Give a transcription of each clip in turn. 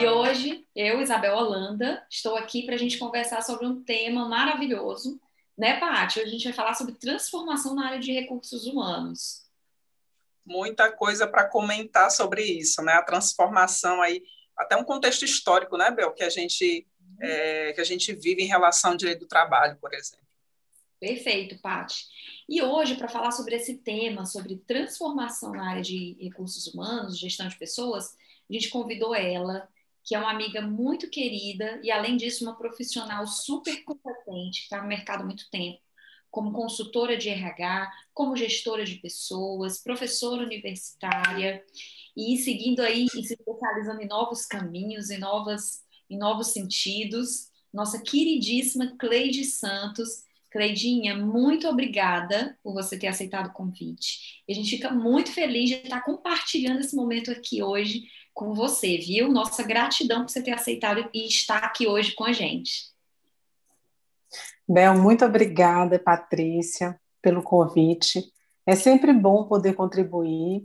E hoje, eu, Isabel Holanda, estou aqui para a gente conversar sobre um tema maravilhoso, né, Paty? Hoje a gente vai falar sobre transformação na área de recursos humanos. Muita coisa para comentar sobre isso, né? A transformação aí, até um contexto histórico, né, Bel, que a gente, é, que a gente vive em relação ao direito do trabalho, por exemplo. Perfeito, Paty. E hoje, para falar sobre esse tema, sobre transformação na área de recursos humanos, gestão de pessoas, a gente convidou ela, que é uma amiga muito querida e, além disso, uma profissional super competente, que está no mercado há muito tempo, como consultora de RH, como gestora de pessoas, professora universitária, e seguindo aí e se especializando em novos caminhos, em, novas, em novos sentidos. Nossa queridíssima Cleide Santos, Cleidinha, muito obrigada por você ter aceitado o convite. E a gente fica muito feliz de estar compartilhando esse momento aqui hoje com você, viu? Nossa gratidão por você ter aceitado e estar aqui hoje com a gente. Bel, muito obrigada, Patrícia, pelo convite. É sempre bom poder contribuir.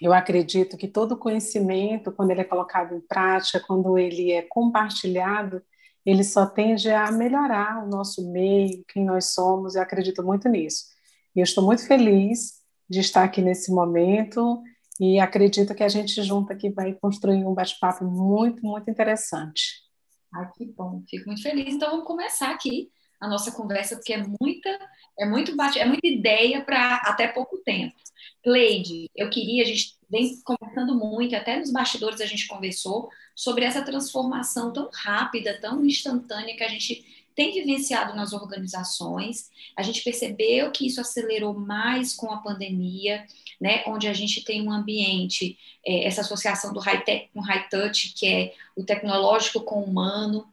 Eu acredito que todo conhecimento, quando ele é colocado em prática, quando ele é compartilhado, ele só tende a melhorar o nosso meio, quem nós somos, eu acredito muito nisso. E eu estou muito feliz de estar aqui nesse momento e acredito que a gente junto aqui vai construir um bate-papo muito, muito interessante. Ai, que bom, fico muito feliz. Então vamos começar aqui a nossa conversa, porque é muita, é muito bate, é muita ideia para até pouco tempo. Cleide, eu queria, a gente vem conversando muito, até nos bastidores a gente conversou sobre essa transformação tão rápida, tão instantânea que a gente tem vivenciado nas organizações. A gente percebeu que isso acelerou mais com a pandemia, né, onde a gente tem um ambiente, é, essa associação do high-tech com high-touch, que é o tecnológico com o humano,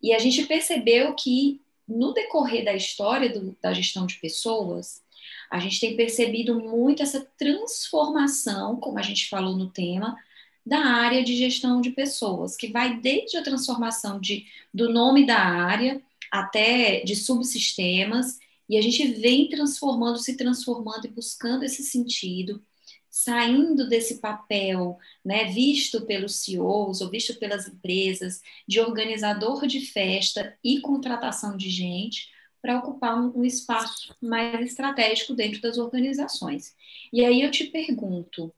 e a gente percebeu que no decorrer da história do, da gestão de pessoas, a gente tem percebido muito essa transformação, como a gente falou no tema, da área de gestão de pessoas, que vai desde a transformação de, do nome da área até de subsistemas, e a gente vem transformando, se transformando e buscando esse sentido, saindo desse papel né, visto pelos CEOs ou visto pelas empresas de organizador de festa e contratação de gente para ocupar um, um espaço mais estratégico dentro das organizações. E aí eu te pergunto,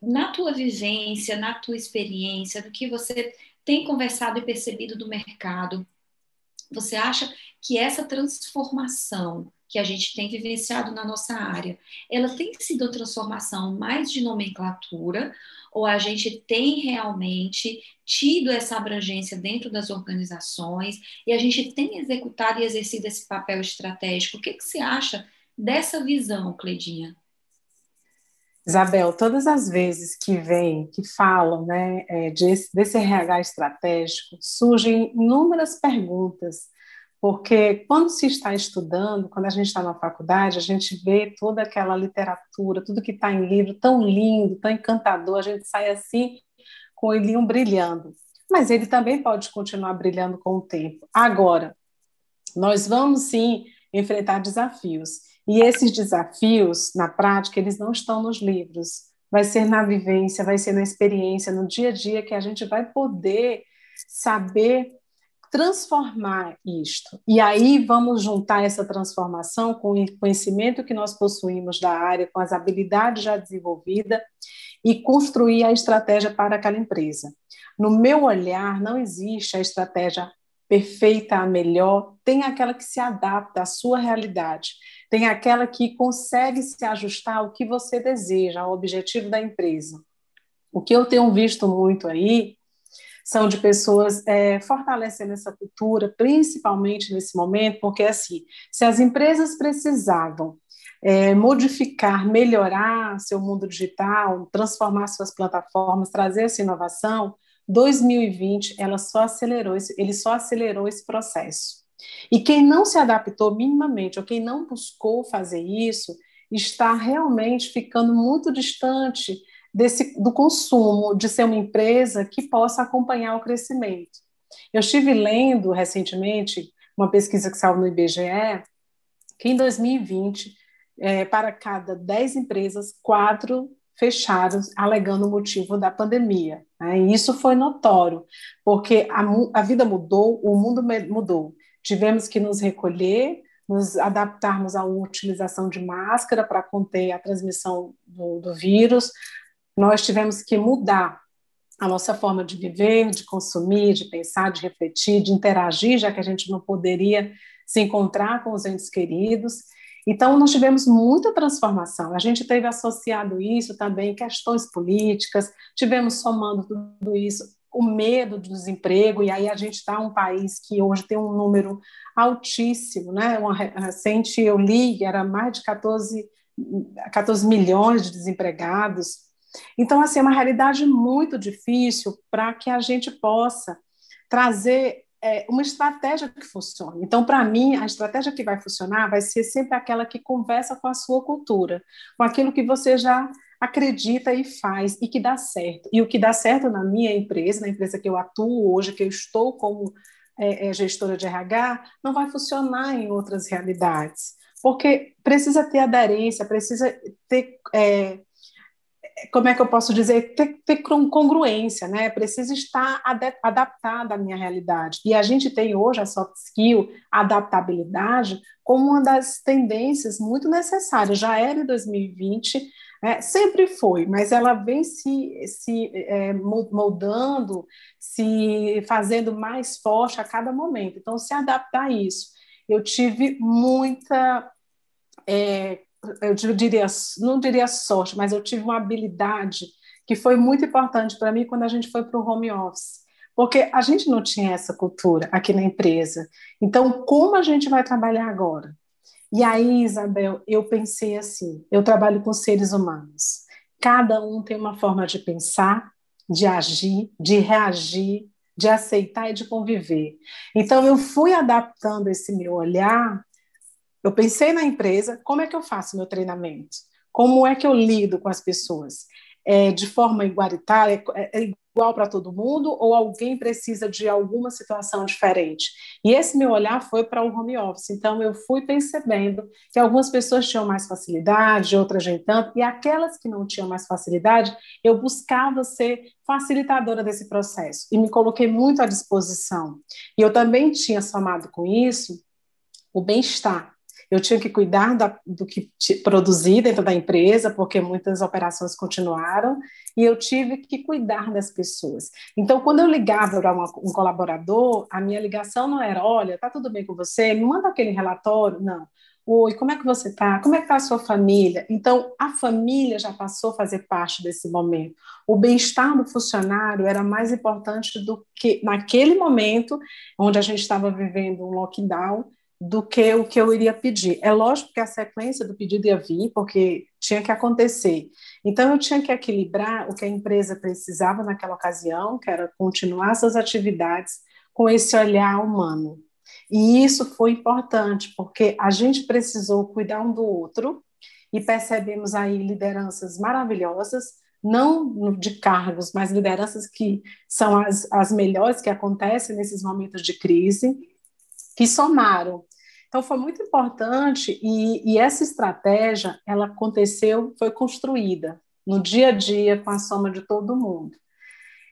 na tua vivência, na tua experiência, do que você tem conversado e percebido do mercado, você acha que essa transformação que a gente tem vivenciado na nossa área, ela tem sido uma transformação mais de nomenclatura ou a gente tem realmente tido essa abrangência dentro das organizações e a gente tem executado e exercido esse papel estratégico? O que, que você acha dessa visão, Cledinha? Isabel, todas as vezes que vem, que falam né, é, desse, desse RH estratégico, surgem inúmeras perguntas porque quando se está estudando, quando a gente está na faculdade, a gente vê toda aquela literatura, tudo que está em livro, tão lindo, tão encantador, a gente sai assim com o olhinho brilhando. Mas ele também pode continuar brilhando com o tempo. Agora, nós vamos sim enfrentar desafios. E esses desafios, na prática, eles não estão nos livros. Vai ser na vivência, vai ser na experiência, no dia a dia que a gente vai poder saber transformar isto. E aí vamos juntar essa transformação com o conhecimento que nós possuímos da área, com as habilidades já desenvolvidas e construir a estratégia para aquela empresa. No meu olhar, não existe a estratégia perfeita, a melhor, tem aquela que se adapta à sua realidade, tem aquela que consegue se ajustar ao que você deseja, ao objetivo da empresa. O que eu tenho visto muito aí são de pessoas é, fortalecendo essa cultura, principalmente nesse momento, porque assim, se as empresas precisavam é, modificar, melhorar seu mundo digital, transformar suas plataformas, trazer essa inovação, 2020 ela só acelerou ele só acelerou esse processo. E quem não se adaptou minimamente ou quem não buscou fazer isso está realmente ficando muito distante desse, do consumo, de ser uma empresa que possa acompanhar o crescimento. Eu estive lendo recentemente uma pesquisa que saiu no IBGE, que em 2020, é, para cada 10 empresas, quatro fechados, alegando o motivo da pandemia. Né? E isso foi notório, porque a, a vida mudou, o mundo mudou. Tivemos que nos recolher, nos adaptarmos à utilização de máscara para conter a transmissão do, do vírus. Nós tivemos que mudar a nossa forma de viver, de consumir, de pensar, de refletir, de interagir, já que a gente não poderia se encontrar com os entes queridos. Então, nós tivemos muita transformação. A gente teve associado isso também questões políticas, tivemos somando tudo isso o medo do desemprego, e aí a gente está um país que hoje tem um número altíssimo, né? Uma recente eu li, era mais de 14, 14 milhões de desempregados. Então, assim, é uma realidade muito difícil para que a gente possa trazer é, uma estratégia que funcione. Então, para mim, a estratégia que vai funcionar vai ser sempre aquela que conversa com a sua cultura, com aquilo que você já acredita e faz e que dá certo. E o que dá certo na minha empresa, na empresa que eu atuo hoje, que eu estou como é, é, gestora de RH, não vai funcionar em outras realidades. Porque precisa ter aderência, precisa ter é, como é que eu posso dizer, ter, ter congruência, né? Precisa estar adaptada à minha realidade. E a gente tem hoje a soft skill, a adaptabilidade, como uma das tendências muito necessárias. Já era em 2020, é, sempre foi, mas ela vem se, se é, moldando, se fazendo mais forte a cada momento. Então, se adaptar a isso. Eu tive muita é, eu diria, não diria sorte, mas eu tive uma habilidade que foi muito importante para mim quando a gente foi para o home office, porque a gente não tinha essa cultura aqui na empresa. Então, como a gente vai trabalhar agora? E aí, Isabel, eu pensei assim: eu trabalho com seres humanos. Cada um tem uma forma de pensar, de agir, de reagir, de aceitar e de conviver. Então, eu fui adaptando esse meu olhar eu pensei na empresa, como é que eu faço meu treinamento? Como é que eu lido com as pessoas? É de forma igualitária, é, é igual para todo mundo ou alguém precisa de alguma situação diferente? E esse meu olhar foi para o home office. Então eu fui percebendo que algumas pessoas tinham mais facilidade, outras nem tanto, e aquelas que não tinham mais facilidade, eu buscava ser facilitadora desse processo e me coloquei muito à disposição. E eu também tinha somado com isso o bem-estar eu tinha que cuidar da, do que produzir dentro da empresa, porque muitas operações continuaram, e eu tive que cuidar das pessoas. Então, quando eu ligava para um colaborador, a minha ligação não era: olha, tá tudo bem com você? Me manda aquele relatório. Não. Oi, como é que você está? Como é que está a sua família? Então, a família já passou a fazer parte desse momento. O bem-estar do funcionário era mais importante do que naquele momento, onde a gente estava vivendo um lockdown, do que o que eu iria pedir. É lógico que a sequência do pedido ia vir, porque tinha que acontecer. Então, eu tinha que equilibrar o que a empresa precisava naquela ocasião, que era continuar suas atividades com esse olhar humano. E isso foi importante, porque a gente precisou cuidar um do outro e percebemos aí lideranças maravilhosas, não de cargos, mas lideranças que são as, as melhores que acontecem nesses momentos de crise, que somaram. Então foi muito importante e, e essa estratégia ela aconteceu, foi construída no dia a dia com a soma de todo mundo.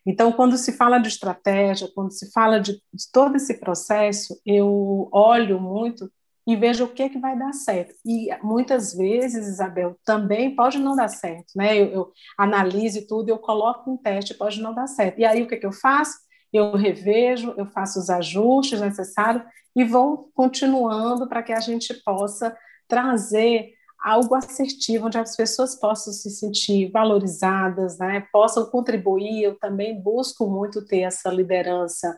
Então, quando se fala de estratégia, quando se fala de, de, todo esse processo, eu olho muito e vejo o que, é que vai dar certo. E muitas vezes, Isabel, também pode não dar certo, né? Eu, eu analiso tudo, eu coloco um teste, pode não dar certo. E aí, o que, é que eu faço? Eu revejo, eu faço os ajustes necessários e vão continuando para que a gente possa trazer algo assertivo, onde as pessoas possam se sentir valorizadas, né? possam contribuir. Eu também busco muito ter essa liderança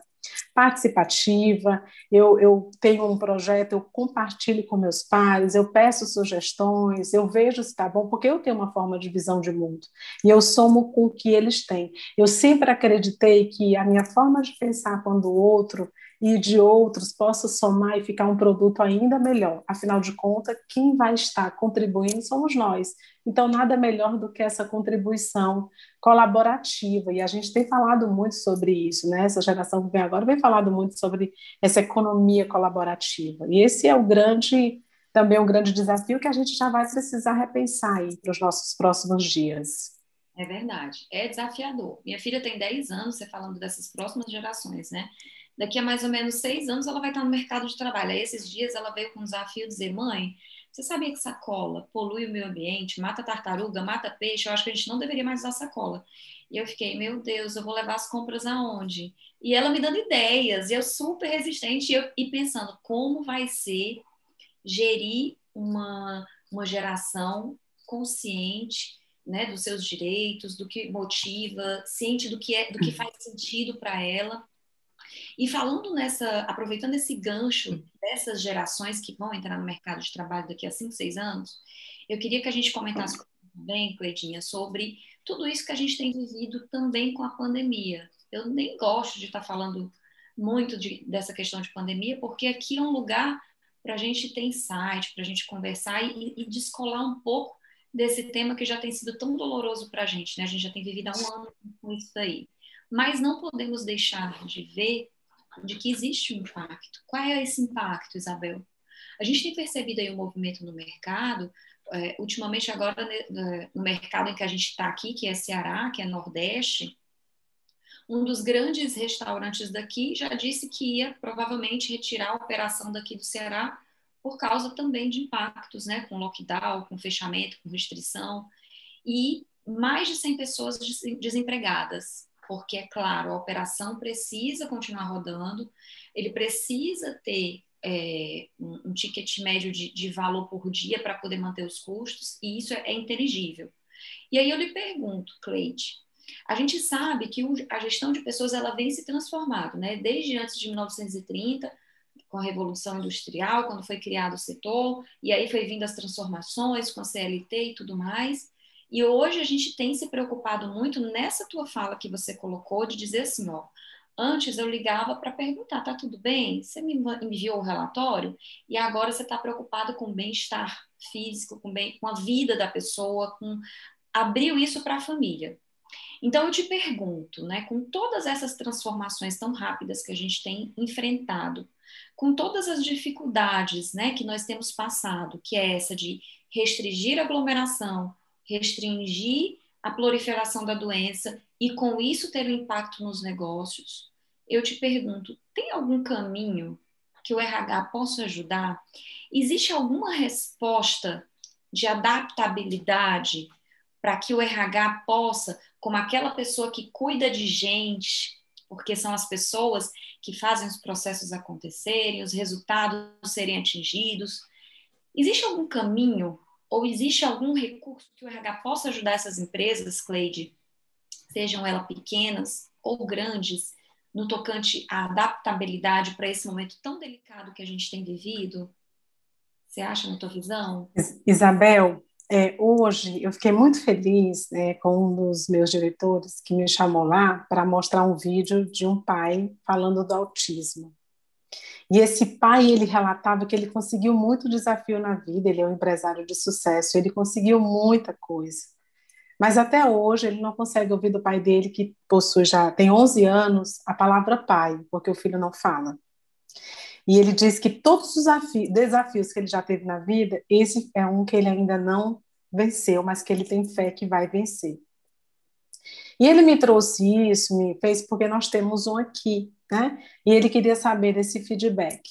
participativa, eu, eu tenho um projeto, eu compartilho com meus pares, eu peço sugestões, eu vejo se está bom, porque eu tenho uma forma de visão de mundo e eu somo com o que eles têm. Eu sempre acreditei que a minha forma de pensar quando o outro e de outros possa somar e ficar um produto ainda melhor. Afinal de contas, quem vai estar contribuindo somos nós. Então, nada melhor do que essa contribuição colaborativa. E a gente tem falado muito sobre isso, né? Essa geração que vem agora vem falado muito sobre essa economia colaborativa. E esse é o grande, também um grande desafio que a gente já vai precisar repensar aí para os nossos próximos dias. É verdade, é desafiador. Minha filha tem 10 anos, você falando dessas próximas gerações, né? Daqui a mais ou menos seis anos ela vai estar no mercado de trabalho. Aí esses dias ela veio com um desafio dizer, mãe, você sabia que sacola polui o meio ambiente, mata tartaruga, mata peixe? Eu acho que a gente não deveria mais usar sacola. E eu fiquei, meu Deus, eu vou levar as compras aonde? E ela me dando ideias, e eu super resistente, e, eu, e pensando como vai ser gerir uma, uma geração consciente né, dos seus direitos, do que motiva, ciente do que é, do que faz sentido para ela. E falando nessa, aproveitando esse gancho dessas gerações que vão entrar no mercado de trabalho daqui a 5, 6 anos, eu queria que a gente comentasse bem, Cleitinha, sobre tudo isso que a gente tem vivido também com a pandemia. Eu nem gosto de estar falando muito de, dessa questão de pandemia, porque aqui é um lugar para a gente ter insight, para a gente conversar e, e, descolar um pouco desse tema que já tem sido tão doloroso para a gente, né? A gente já tem vivido há um ano com isso aí. Mas não podemos deixar de ver de que existe um impacto. Qual é esse impacto, Isabel? A gente tem percebido aí um movimento no mercado, é, ultimamente agora né, no mercado em que a gente está aqui, que é Ceará, que é Nordeste, um dos grandes restaurantes daqui já disse que ia provavelmente retirar a operação daqui do Ceará por causa também de impactos, né, com lockdown, com fechamento, com restrição, e mais de 100 pessoas desempregadas, porque, é claro, a operação precisa continuar rodando, ele precisa ter é, um, um, ticket médio de, de valor por dia para poder manter os custos, e isso é, é inteligível. E aí eu lhe pergunto, Cleide, a gente sabe que o, a gestão de pessoas ela vem se transformando, né? Desde antes de 1930, com a Revolução Industrial, quando foi criado o setor, e aí foi vindo as transformações com a CLT e tudo mais. E hoje a gente tem se preocupado muito nessa tua fala que você colocou, de dizer assim, ó, antes eu ligava para perguntar, tá tudo bem? Você me enviou o relatório? E agora você está preocupado com o bem-estar físico, com, bem, com a vida da pessoa, com abriu isso para a família. Então eu te pergunto, né, com todas essas transformações tão rápidas que a gente tem enfrentado, com todas as dificuldades né, que nós temos passado, que é essa de restringir a aglomeração, restringir a proliferação da doença e com isso ter um impacto nos negócios, eu te pergunto, tem algum caminho que o RH possa ajudar? Existe alguma resposta de adaptabilidade para que o RH possa, como aquela pessoa que cuida de gente, porque são as pessoas que fazem os processos acontecerem, os resultados serem atingidos. Existe algum caminho ou existe algum recurso que o RH possa ajudar essas empresas, Cleide, sejam elas pequenas ou grandes, no tocante à adaptabilidade para esse momento tão delicado que a gente tem vivido? Você acha na tua visão? Isabel, é, hoje eu fiquei muito feliz né, com um dos meus diretores que me chamou lá para mostrar um vídeo de um pai falando do autismo. E esse pai, ele relatava que ele conseguiu muito desafio na vida, ele é um empresário de sucesso, ele conseguiu muita coisa. Mas até hoje ele não consegue ouvir do pai dele, que possui já, tem 11 anos, a palavra pai, porque o filho não fala. E ele diz que todos os desafios que ele já teve na vida, esse é um que ele ainda não venceu, mas que ele tem fé que vai vencer. E ele me trouxe isso, me fez porque nós temos um aqui, né? E ele queria saber desse feedback.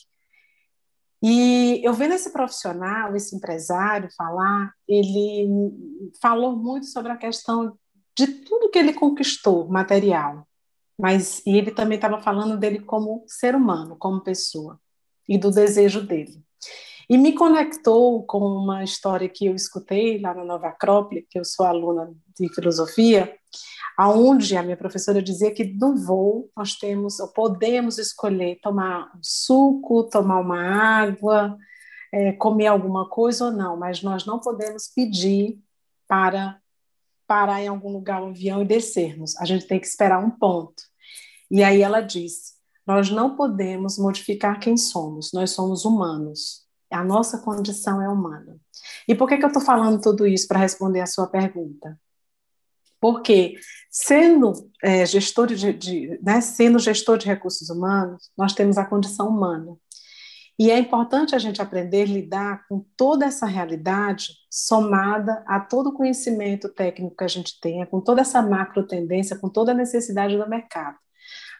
E eu vendo esse profissional, esse empresário falar, ele falou muito sobre a questão de tudo que ele conquistou, material. Mas e ele também estava falando dele como ser humano, como pessoa e do desejo dele. E me conectou com uma história que eu escutei lá na Nova Acrópole, que eu sou aluna de filosofia, aonde a minha professora dizia que no voo nós temos, ou podemos escolher tomar um suco, tomar uma água, é, comer alguma coisa ou não, mas nós não podemos pedir para parar em algum lugar o avião e descermos. A gente tem que esperar um ponto. E aí ela disse: nós não podemos modificar quem somos, nós somos humanos. A nossa condição é humana. E por que, que eu estou falando tudo isso para responder a sua pergunta? Porque, sendo é, gestor de, de né, sendo gestor de recursos humanos, nós temos a condição humana. E é importante a gente aprender a lidar com toda essa realidade somada a todo o conhecimento técnico que a gente tenha, com toda essa macro tendência, com toda a necessidade do mercado,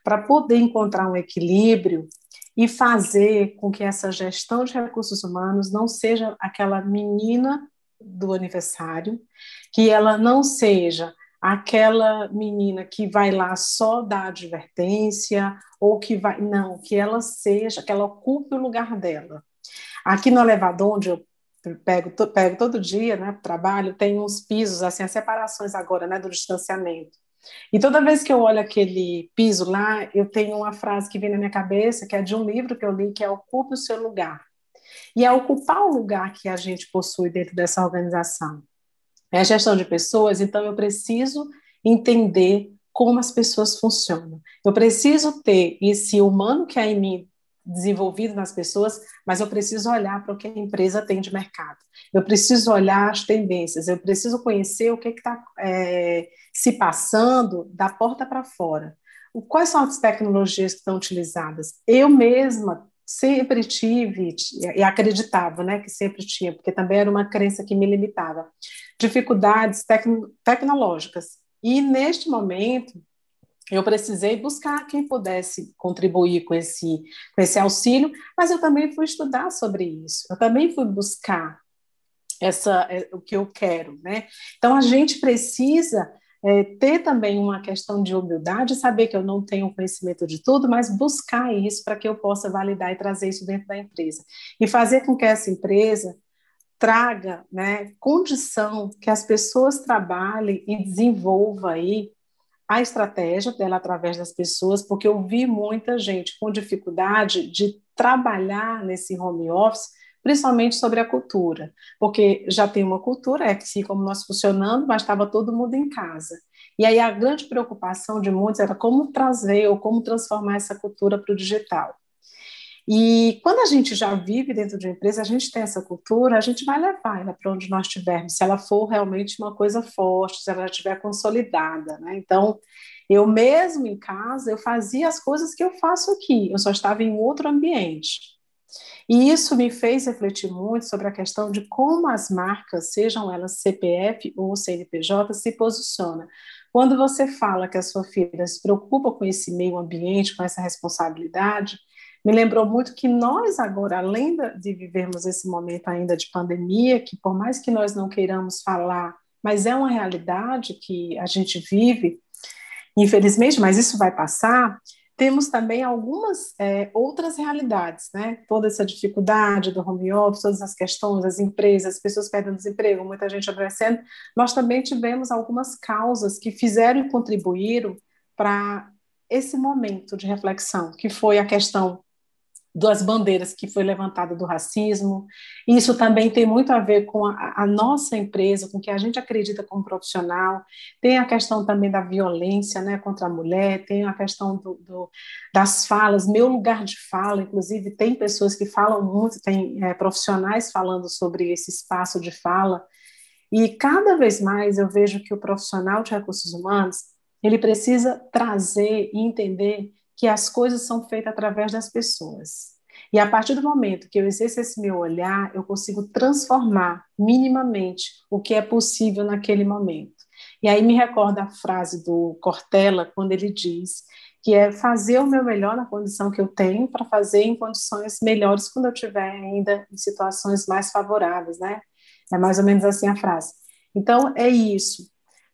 para poder encontrar um equilíbrio e fazer com que essa gestão de recursos humanos não seja aquela menina do aniversário, que ela não seja aquela menina que vai lá só dar advertência ou que vai não, que ela seja, que ela ocupe o lugar dela. Aqui no elevador onde eu pego, pego todo dia, né, trabalho, tem uns pisos assim, as separações agora, né, do distanciamento. E toda vez que eu olho aquele piso lá, eu tenho uma frase que vem na minha cabeça, que é de um livro que eu li, que é Ocupe o seu lugar. E é ocupar o lugar que a gente possui dentro dessa organização. É a gestão de pessoas, então eu preciso entender como as pessoas funcionam. Eu preciso ter esse humano que há em mim desenvolvido nas pessoas, mas eu preciso olhar para o que a empresa tem de mercado. Eu preciso olhar as tendências, eu preciso conhecer o que está é, se passando da porta para fora. Quais são as tecnologias que estão utilizadas? Eu mesma sempre tive e acreditava, né, que sempre tinha, porque também era uma crença que me limitava, dificuldades tecno tecnológicas. E neste momento eu precisei buscar quem pudesse contribuir com esse, com esse auxílio, mas eu também fui estudar sobre isso, eu também fui buscar essa, é, o que eu quero, né? Então a gente precisa é, ter também uma questão de humildade, saber que eu não tenho conhecimento de tudo, mas buscar isso para que eu possa validar e trazer isso dentro da empresa e fazer com que essa empresa traga, né, condição que as pessoas trabalhem e desenvolvam aí a estratégia dela através das pessoas, porque eu vi muita gente com dificuldade de trabalhar nesse home office, principalmente sobre a cultura, porque já tem uma cultura, é assim como nós funcionando, mas estava todo mundo em casa. E aí a grande preocupação de muitos era como trazer ou como transformar essa cultura para o digital. E quando a gente já vive dentro de uma empresa, a gente tem essa cultura, a gente vai levar ela para onde nós estivermos, se ela for realmente uma coisa forte, se ela estiver consolidada, né? Então, eu mesmo em casa, eu fazia as coisas que eu faço aqui, eu só estava em outro ambiente. E isso me fez refletir muito sobre a questão de como as marcas, sejam elas CPF ou CNPJ, se posicionam. Quando você fala que a sua filha se preocupa com esse meio ambiente, com essa responsabilidade, me lembrou muito que nós agora, além de vivermos esse momento ainda de pandemia, que por mais que nós não queiramos falar, mas é uma realidade que a gente vive, infelizmente, mas isso vai passar, temos também algumas é, outras realidades, né? Toda essa dificuldade do home office, todas as questões, as empresas, as pessoas perdendo desemprego, muita gente adoecendo. Nós também tivemos algumas causas que fizeram e contribuíram para esse momento de reflexão, que foi a questão das bandeiras que foi levantada do racismo. Isso também tem muito a ver com a, a, nossa empresa, com o que a gente acredita como profissional. Tem a questão também da violência né, contra a mulher, tem a questão do, do, das falas, meu lugar de fala, inclusive tem pessoas que falam muito, tem é, profissionais falando sobre esse espaço de fala. E cada vez mais eu vejo que o profissional de recursos humanos ele precisa trazer e entender que as coisas são feitas através das pessoas. E a partir do momento que eu exerço esse meu olhar, eu consigo transformar minimamente o que é possível naquele momento. E aí me recorda a frase do Cortella, quando ele diz que é fazer o meu melhor na condição que eu tenho para fazer em condições melhores quando eu estiver ainda em situações mais favoráveis, né? É mais ou menos assim a frase. Então, é isso.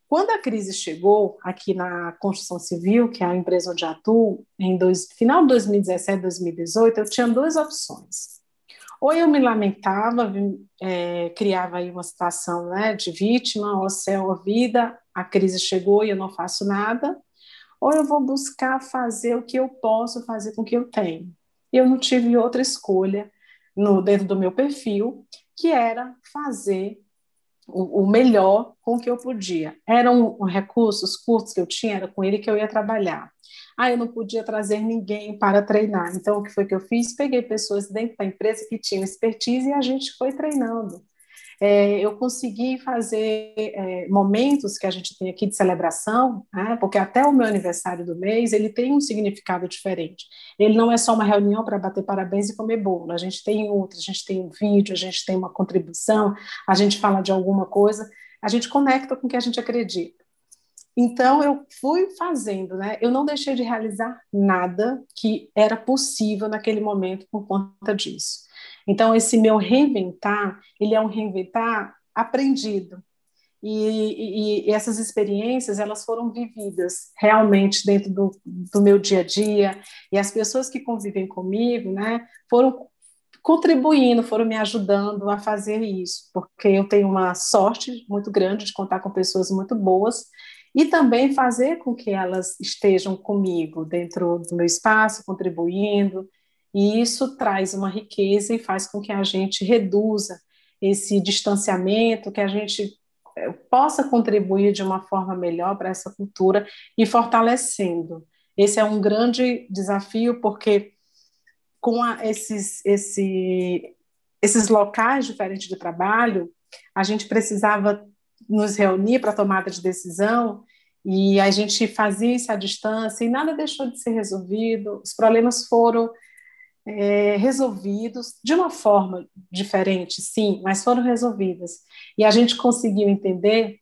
Quando a crise chegou aqui na construção civil, que é a empresa onde atuo, em dois, final de 2017, 2018, eu tinha duas opções. Ou eu me lamentava, é, criava aí uma situação né, de vítima, ó céu, ó vida, a crise chegou e eu não faço nada, ou eu vou buscar fazer o que eu posso fazer com o que eu tenho. Eu não tive outra escolha no dentro do meu perfil, que era fazer o, o, melhor com que eu podia. Eram recursos curtos que eu tinha, era com ele que eu ia trabalhar. Ah, eu não podia trazer ninguém para treinar. Então, o que foi que eu fiz? Peguei pessoas dentro da empresa que tinham expertise e a gente foi treinando. É, eu consegui fazer é, momentos que a gente tem aqui de celebração, né, porque até o meu aniversário do mês ele tem um significado diferente. Ele não é só uma reunião para bater parabéns e comer bolo. A gente tem outros, a gente tem um vídeo, a gente tem uma contribuição, a gente fala de alguma coisa, a gente conecta com o que a gente acredita. Então eu fui fazendo, né? Eu não deixei de realizar nada que era possível naquele momento por conta disso. Então, esse meu reinventar, ele é um reinventar aprendido. E, e, e, essas experiências elas foram vividas realmente dentro do, do, meu dia a dia e as pessoas que convivem comigo né foram contribuindo foram me ajudando a fazer isso porque eu tenho uma sorte muito grande de contar com pessoas muito boas e também fazer com que elas estejam comigo dentro do meu espaço contribuindo e isso traz uma riqueza e faz com que a gente reduza esse distanciamento, que a gente eh, possa contribuir de uma forma melhor para essa cultura e fortalecendo. Esse é um grande desafio, porque com a, esses, esse, esses locais diferentes de trabalho, a gente precisava nos reunir para tomada de decisão e a gente fazia isso à distância e nada deixou de ser resolvido, os problemas foram é, resolvidos de uma forma diferente, sim, mas foram resolvidas. E a gente conseguiu entender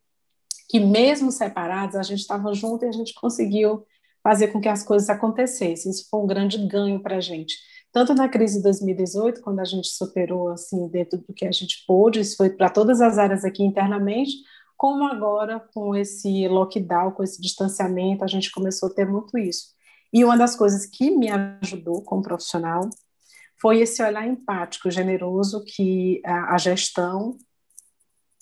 que, mesmo separados, a gente estava junto e a gente conseguiu fazer com que as coisas acontecessem. Isso foi um grande ganho para a gente. Tanto na crise de 2018, quando a gente superou assim dentro do que a gente pôde, isso foi para todas as áreas aqui internamente, como agora com esse lockdown, com esse distanciamento, a gente começou a ter muito isso. E uma das coisas que me ajudou como profissional foi esse olhar empático, generoso que a, a gestão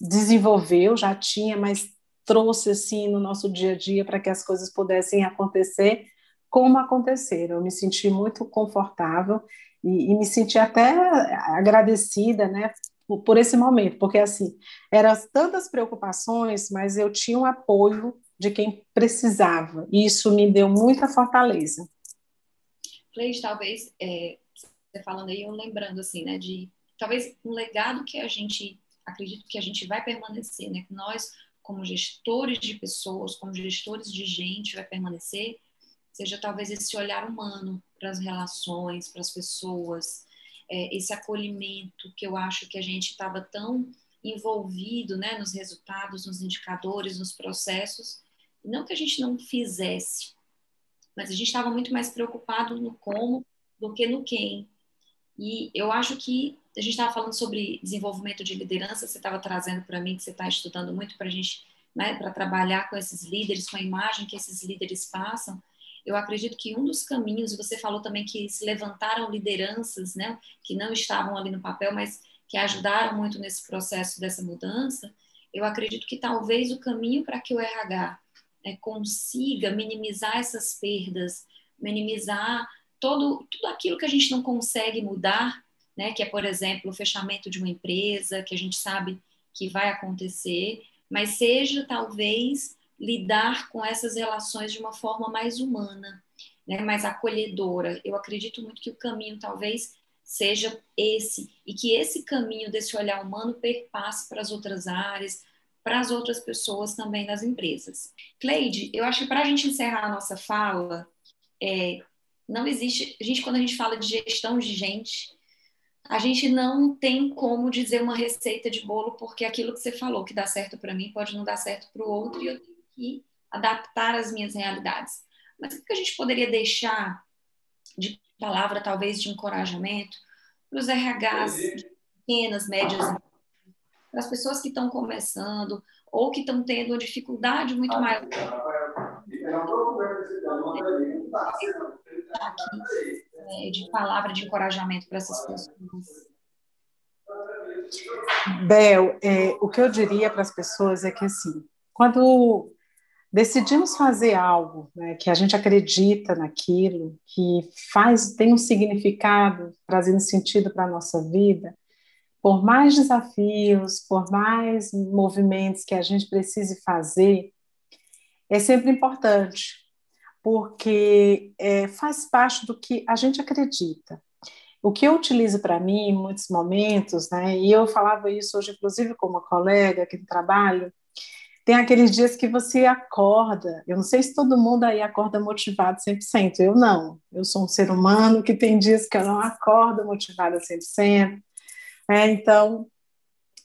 desenvolveu, já tinha, mas trouxe assim no nosso dia a dia para que as coisas pudessem acontecer como aconteceram. Eu me senti muito confortável e, e me senti até agradecida, né, por, por esse momento, porque assim eram tantas preocupações, mas eu tinha um apoio de quem precisava. E isso me deu muita fortaleza. Cleide, talvez, é, você falando aí, eu lembrando assim, né, de talvez um legado que a gente acredito que a gente vai permanecer, né, que nós como gestores de pessoas, como gestores de gente, vai permanecer, seja talvez esse olhar humano para as relações, para as pessoas, é, esse acolhimento que eu acho que a gente estava tão envolvido, né, nos resultados, nos indicadores, nos processos, não que a gente não fizesse, mas a gente estava muito mais preocupado no como do que no quem. E eu acho que a gente estava falando sobre desenvolvimento de liderança, você estava trazendo para mim que você está estudando muito para a gente, né, para trabalhar com esses líderes, com a imagem que esses líderes passam. Eu acredito que um dos caminhos, você falou também que se levantaram lideranças, né, que não estavam ali no papel, mas que ajudaram muito nesse processo dessa mudança. Eu acredito que talvez o caminho para que o RH é, consiga minimizar essas perdas, minimizar todo, tudo aquilo que a gente não consegue mudar, né, que é, por exemplo, o fechamento de uma empresa, que a gente sabe que vai acontecer, mas seja talvez lidar com essas relações de uma forma mais humana, né, mais acolhedora. Eu acredito muito que o caminho talvez seja esse e que esse caminho desse olhar humano perpasse para as outras áreas, para as outras pessoas também das empresas. Cleide, eu acho que para a gente encerrar a nossa fala, é, não existe. A gente, quando a gente fala de gestão de gente, a gente não tem como dizer uma receita de bolo, porque aquilo que você falou que dá certo para mim pode não dar certo para o outro e eu tenho que adaptar as minhas realidades. Mas o que a gente poderia deixar de palavra, talvez, de encorajamento para os RHs pequenas, médias para as pessoas que estão começando ou que estão tendo uma dificuldade muito maior. Aqui, é, de palavra de encorajamento para essas pessoas. Bel, é, o que eu diria para as pessoas é que assim, quando decidimos fazer algo, né, que a gente acredita naquilo, que faz tem um significado, trazendo sentido para a nossa vida, por mais desafios, por mais movimentos que a gente precise fazer, é sempre importante, porque é, faz parte do que a gente acredita. o que eu utilizo para mim em muitos momentos, né, e eu falava isso hoje, inclusive, com uma colega aqui no trabalho, tem aqueles dias que você acorda, eu não sei se todo mundo aí acorda motivado 100%, eu não, eu sou um ser humano que tem dias que eu não acordo motivada 100%, né, então,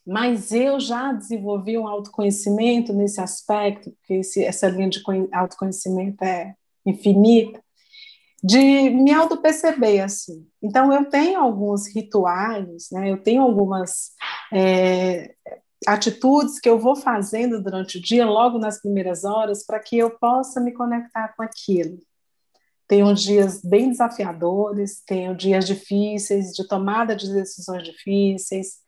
mas eu já desenvolvi um autoconhecimento nesse aspecto, porque esse, essa linha de autoconhecimento é infinita, de me auto-perceber, assim. Então, eu tenho alguns rituais, né? eu tenho algumas é, atitudes que eu vou fazendo durante o dia, logo nas primeiras horas, para que eu possa me conectar com aquilo. Tenho dias bem desafiadores, tenho dias difíceis, de tomada de decisões difíceis,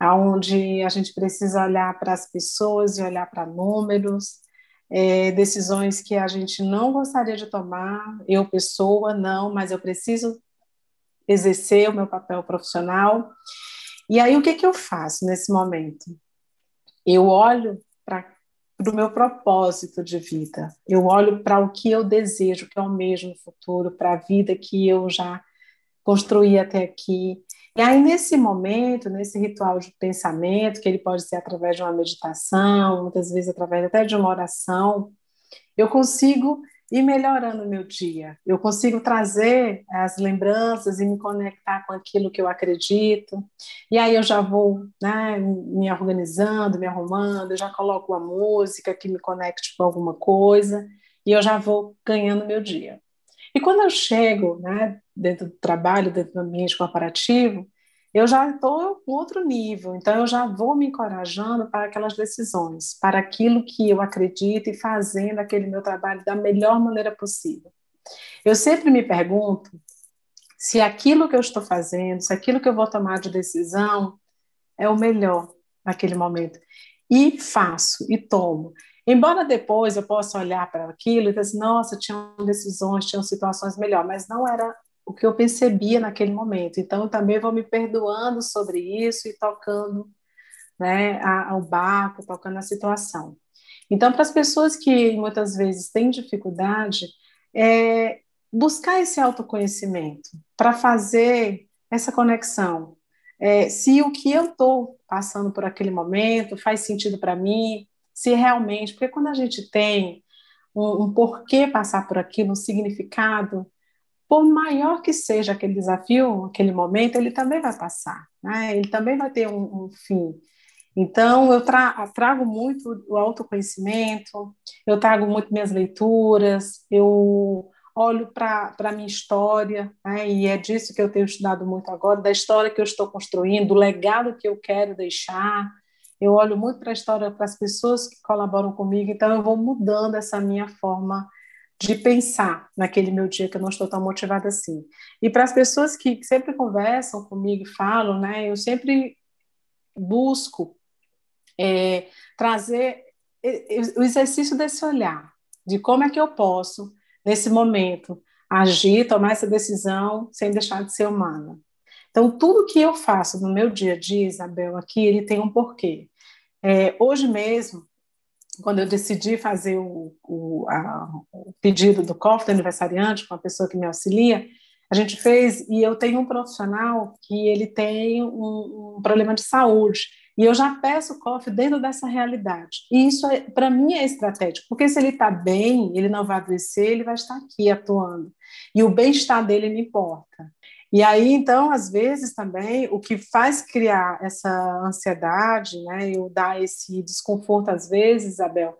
onde a gente precisa olhar para as pessoas e olhar para números, é, decisões que a gente não gostaria de tomar, eu, pessoa, não, mas eu preciso exercer o meu papel profissional. E aí, o que, que eu faço nesse momento? Eu olho para o meu propósito de vida, eu olho para o que eu desejo, que é o mesmo futuro, para a vida que eu já construí até aqui, e aí, nesse momento, nesse ritual de pensamento, que ele pode ser através de uma meditação, muitas vezes através até de uma oração, eu consigo ir melhorando o meu dia. Eu consigo trazer as lembranças e me conectar com aquilo que eu acredito. E aí eu já vou né, me organizando, me arrumando, eu já coloco uma música que me conecte com alguma coisa e eu já vou ganhando meu dia. E quando eu chego né, dentro do trabalho, dentro do ambiente corporativo, eu já estou em outro nível, então eu já vou me encorajando para aquelas decisões, para aquilo que eu acredito e fazendo aquele meu trabalho da melhor maneira possível. Eu sempre me pergunto se aquilo que eu estou fazendo, se aquilo que eu vou tomar de decisão é o melhor naquele momento. E faço, e tomo. Embora depois eu possa olhar para aquilo e dizer assim, nossa, tinham decisões, tinham situações melhor, mas não era o que eu percebia naquele momento. Então, eu também vou me perdoando sobre isso e tocando né, o barco, tocando a situação. Então, para as pessoas que muitas vezes têm dificuldade, é buscar esse autoconhecimento para fazer essa conexão. É, se o que eu estou passando por aquele momento faz sentido para mim, se realmente, porque quando a gente tem um, um porquê passar por aquilo, um significado, por maior que seja aquele desafio, aquele momento, ele também vai passar, né? ele também vai ter um, um fim. Então, eu tra trago muito o autoconhecimento, eu trago muito minhas leituras, eu olho para a minha história, né? e é disso que eu tenho estudado muito agora, da história que eu estou construindo, do legado que eu quero deixar. Eu olho muito para a história, para as pessoas que colaboram comigo, então eu vou mudando essa minha forma de pensar naquele meu dia que eu não estou tão motivada assim. E para as pessoas que sempre conversam comigo e falam, né, eu sempre busco é, trazer o exercício desse olhar, de como é que eu posso, nesse momento, agir, tomar essa decisão sem deixar de ser humana. Então, tudo que eu faço no meu dia a dia, Isabel, aqui, ele tem um porquê. É, hoje mesmo, quando eu decidi fazer o, o, a, o pedido do cofre do aniversariante com a pessoa que me auxilia, a gente fez, e eu tenho um profissional que ele tem um, um problema de saúde, e eu já peço o cofre dentro dessa realidade. E isso, é, para mim, é estratégico, porque se ele está bem, ele não vai adoecer, ele vai estar aqui atuando. E o bem-estar dele me importa. E aí, então, às vezes também, o que faz criar essa ansiedade, né, e dar esse desconforto às vezes, Isabel,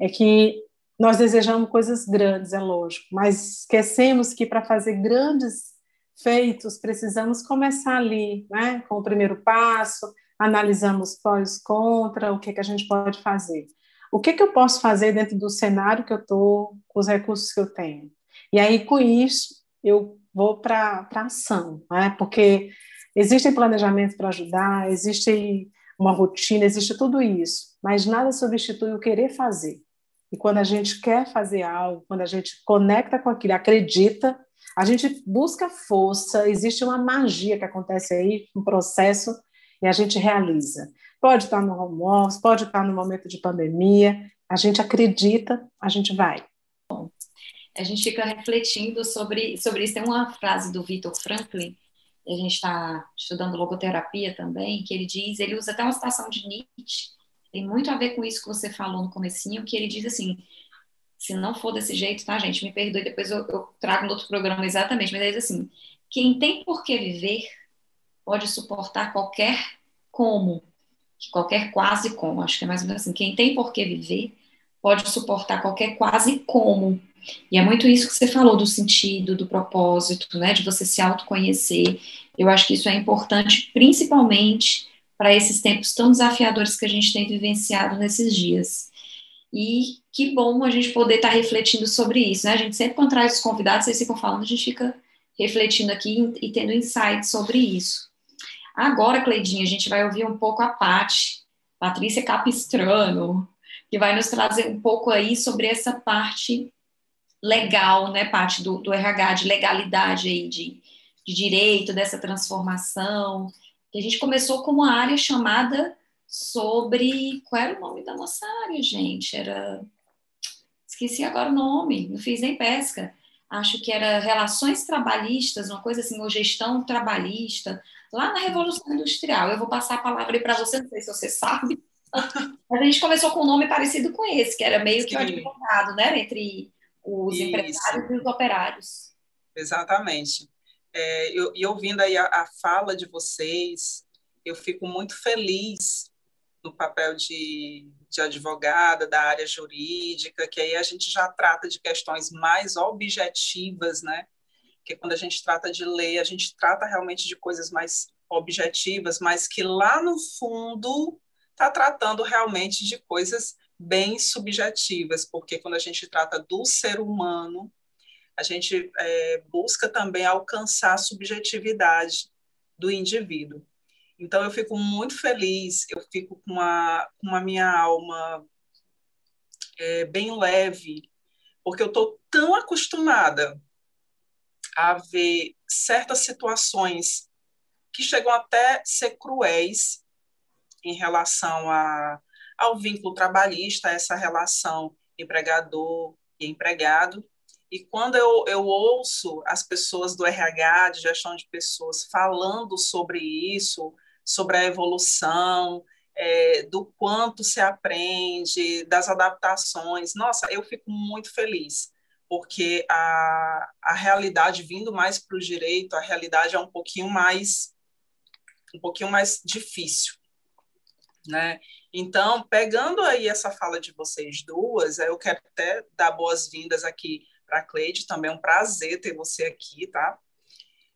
é que nós desejamos coisas grandes, é lógico, mas esquecemos que para fazer grandes feitos precisamos começar ali, né, com o primeiro passo, analisamos pós contra, o que, que a gente pode fazer. O que, que eu posso fazer dentro do cenário que eu estou, com os recursos que eu tenho? E aí, com isso, eu vou para a ação, né? porque existem planejamentos para ajudar, existe uma rotina, existe tudo isso, mas nada substitui o querer fazer. E quando a gente quer fazer algo, quando a gente conecta com aquilo, acredita, a gente busca força, existe uma magia que acontece aí, um processo, e a gente realiza. Pode estar no home office, pode estar no momento de pandemia, a gente acredita, a gente vai a gente fica refletindo sobre, sobre isso. Tem uma frase do Victor Franklin a gente está estudando logoterapia também, que ele diz, ele usa até uma citação de Nietzsche, tem muito a ver com isso que você falou no comecinho, que ele diz assim, se não for desse jeito, tá, gente, me perdoe, depois eu, eu trago no outro programa exatamente, mas ele diz assim, quem tem por que viver pode suportar qualquer como, qualquer quase como, acho que é mais ou menos assim, quem tem por que viver pode suportar qualquer quase como. E é muito isso que você falou do sentido, do propósito, né, de você se autoconhecer. Eu acho que isso é importante, principalmente para esses tempos tão desafiadores que a gente tem vivenciado nesses dias. E que bom a gente poder estar tá refletindo sobre isso, né? A gente sempre quando traz os convidados, vocês ficam falando, a gente fica refletindo aqui e tendo insights sobre isso. Agora, Cleidinha, a gente vai ouvir um pouco a Pati, Patrícia Capistrano, que vai nos trazer um pouco aí sobre essa parte legal, né, parte do, do RH, de legalidade aí, de, de direito, dessa transformação, que a gente começou com uma área chamada sobre. Qual era o nome da nossa área, gente? Era. Esqueci agora o nome, não fiz nem pesca. Acho que era relações trabalhistas, uma coisa assim, ou gestão trabalhista, lá na Revolução Industrial. Eu vou passar a palavra aí para você, não sei se você sabe. Mas a gente começou com um nome parecido com esse, que era meio que um advogado, né? Entre os Isso. empresários e os operários. Exatamente. É, eu, e ouvindo aí a, a, fala de vocês, eu fico muito feliz no papel de, de advogada da área jurídica, que aí a gente já trata de questões mais objetivas, né? Que quando a gente trata de lei, a gente trata realmente de coisas mais objetivas, mas que lá no fundo está tratando realmente de coisas bem subjetivas, porque quando a gente trata do ser humano, a gente é, busca também alcançar a subjetividade do indivíduo. Então, eu fico muito feliz, eu fico com uma, com uma minha alma é, bem leve, porque eu estou tão acostumada a ver certas situações que chegam até ser cruéis em relação a, ao vínculo trabalhista, essa relação empregador e empregado. E quando eu, eu ouço as pessoas do RH, de gestão de pessoas, falando sobre isso, sobre a evolução, é, do quanto se aprende, das adaptações, nossa, eu fico muito feliz, porque a, a realidade, vindo mais para o direito, a realidade é um pouquinho mais um pouquinho mais difícil né? Então, pegando aí essa fala de vocês duas, eu quero até dar boas-vindas aqui para Cleide, também é um prazer ter você aqui, tá?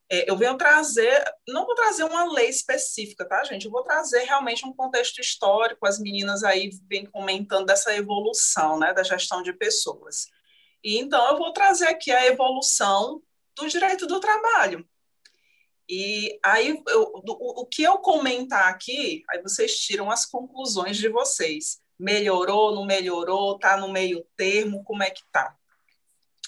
É, eu venho trazer, não vou trazer uma lei específica, tá, gente? Eu vou trazer realmente um contexto histórico, as meninas aí vêm comentando dessa evolução, né, da gestão de pessoas. E então eu vou trazer aqui a evolução do direito do trabalho, e aí, eu, o, o que eu comentar aqui, aí vocês tiram as conclusões de vocês. Melhorou, não melhorou, está no meio termo, como é que está?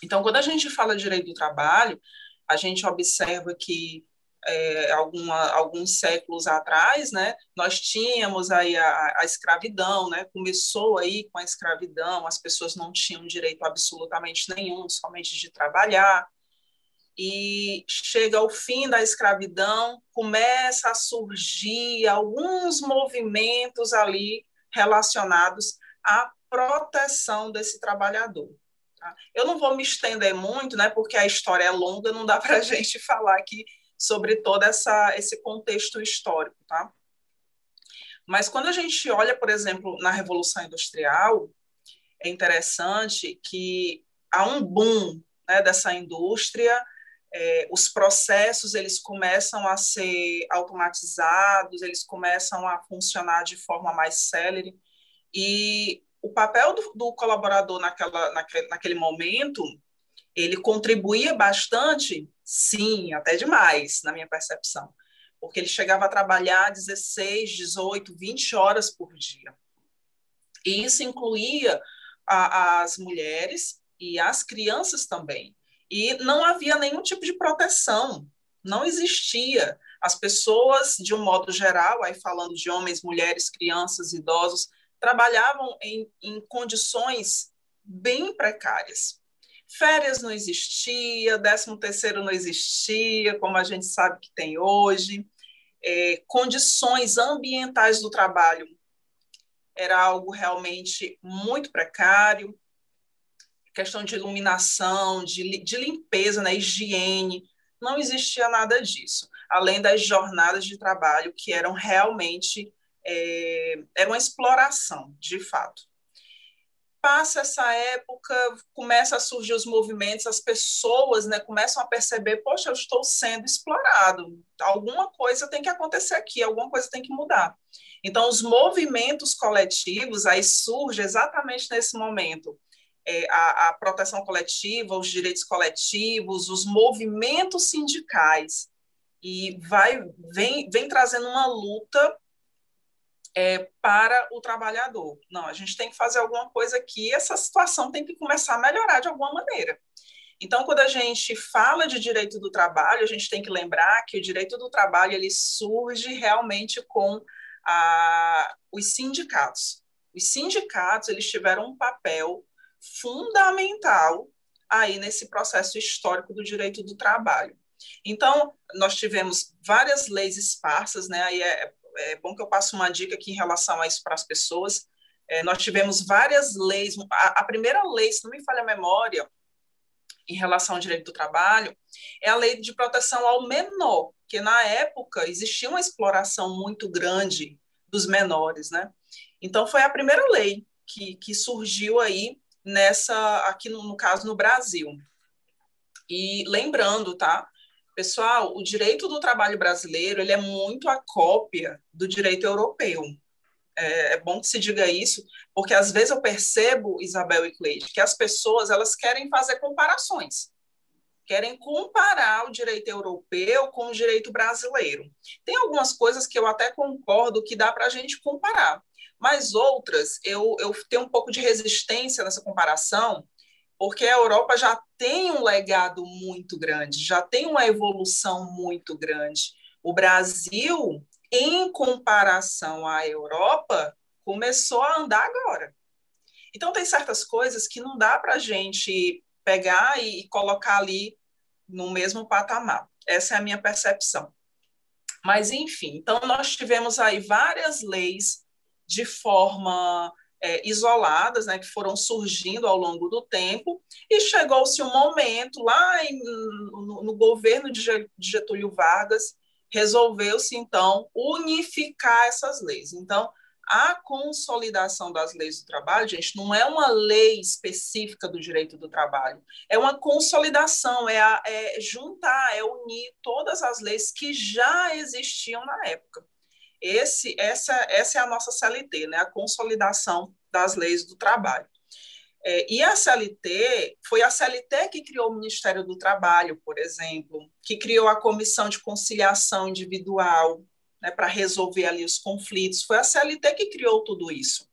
Então, quando a gente fala de direito do trabalho, a gente observa que é, alguma, alguns séculos atrás, né, nós tínhamos aí a, a, escravidão, né, começou aí com a escravidão, as pessoas não tinham direito absolutamente nenhum, somente de trabalhar, e chega ao fim da escravidão, começa a surgir alguns movimentos ali relacionados à proteção desse trabalhador. Tá? Eu não vou me estender muito, né, porque a história é longa, não dá para a gente falar aqui sobre todo essa, esse contexto histórico. Tá? Mas quando a gente olha, por exemplo, na Revolução Industrial, é interessante que há um boom né, dessa indústria, é, os processos eles começam a ser automatizados, eles começam a funcionar de forma mais célere, e o papel do, do colaborador naquela, naquele, naquele momento, ele contribuía bastante, sim, até demais, na minha percepção, porque ele chegava a trabalhar 16, 18, 20 horas por dia. E isso incluía as mulheres e as crianças também e não havia nenhum tipo de proteção, não existia. As pessoas, de um modo geral, aí falando de homens, mulheres, crianças, idosos, trabalhavam em, em condições bem precárias. Férias não existia, décimo terceiro não existia, como a gente sabe que tem hoje. É, condições ambientais do trabalho era algo realmente muito precário. Questão de iluminação, de, de limpeza, né, higiene, não existia nada disso, além das jornadas de trabalho que eram realmente é, era uma exploração, de fato. Passa essa época, começa a surgir os movimentos, as pessoas né, começam a perceber, poxa, eu estou sendo explorado, alguma coisa tem que acontecer aqui, alguma coisa tem que mudar. Então, os movimentos coletivos aí surge exatamente nesse momento. É, a, a proteção coletiva, os direitos coletivos, os movimentos sindicais, e vai vem, vem trazendo uma luta é, para o trabalhador. Não, a gente tem que fazer alguma coisa aqui, essa situação tem que começar a melhorar de alguma maneira. Então, quando a gente fala de direito do trabalho, a gente tem que lembrar que o direito do trabalho ele surge realmente com a, os sindicatos. Os sindicatos eles tiveram um papel fundamental aí nesse processo histórico do direito do trabalho. Então, nós tivemos várias leis esparsas, né? Aí é, é bom que eu passe uma dica aqui em relação a isso para as pessoas. É, nós tivemos várias leis. A, a, primeira lei, se não me falha a memória, em relação ao direito do trabalho, é a lei de proteção ao menor, que na época existia uma exploração muito grande dos menores, né? Então foi a primeira lei que, que surgiu aí nessa, aqui no, no caso no Brasil. E lembrando, tá? Pessoal, o direito do trabalho brasileiro ele é muito a cópia do direito europeu. É, é, bom que se diga isso, porque às vezes eu percebo, Isabel e Cleide, que as pessoas elas querem fazer comparações, querem comparar o direito europeu com o direito brasileiro. Tem algumas coisas que eu até concordo que dá para a gente comparar, mas outras eu, eu tenho um pouco de resistência nessa comparação, porque a Europa já tem um legado muito grande, já tem uma evolução muito grande. O Brasil, em comparação à Europa, começou a andar agora. Então, tem certas coisas que não dá para a gente pegar e colocar ali no mesmo patamar. Essa é a minha percepção. Mas, enfim, então nós tivemos aí várias leis de forma é, isoladas, né, que foram surgindo ao longo do tempo, e chegou-se um momento lá em, no, no, governo de Getúlio Vargas, resolveu-se então unificar essas leis. Então, a consolidação das leis do trabalho, gente, não é uma lei específica do direito do trabalho, é uma consolidação, é, a, é juntar, é unir todas as leis que já existiam na época. Esse, essa, essa é a nossa CLT, né? a consolidação das leis do trabalho. É, e a CLT, foi a CLT que criou o Ministério do Trabalho, por exemplo, que criou a Comissão de Conciliação Individual, né, para resolver ali os conflitos. Foi a CLT que criou tudo isso.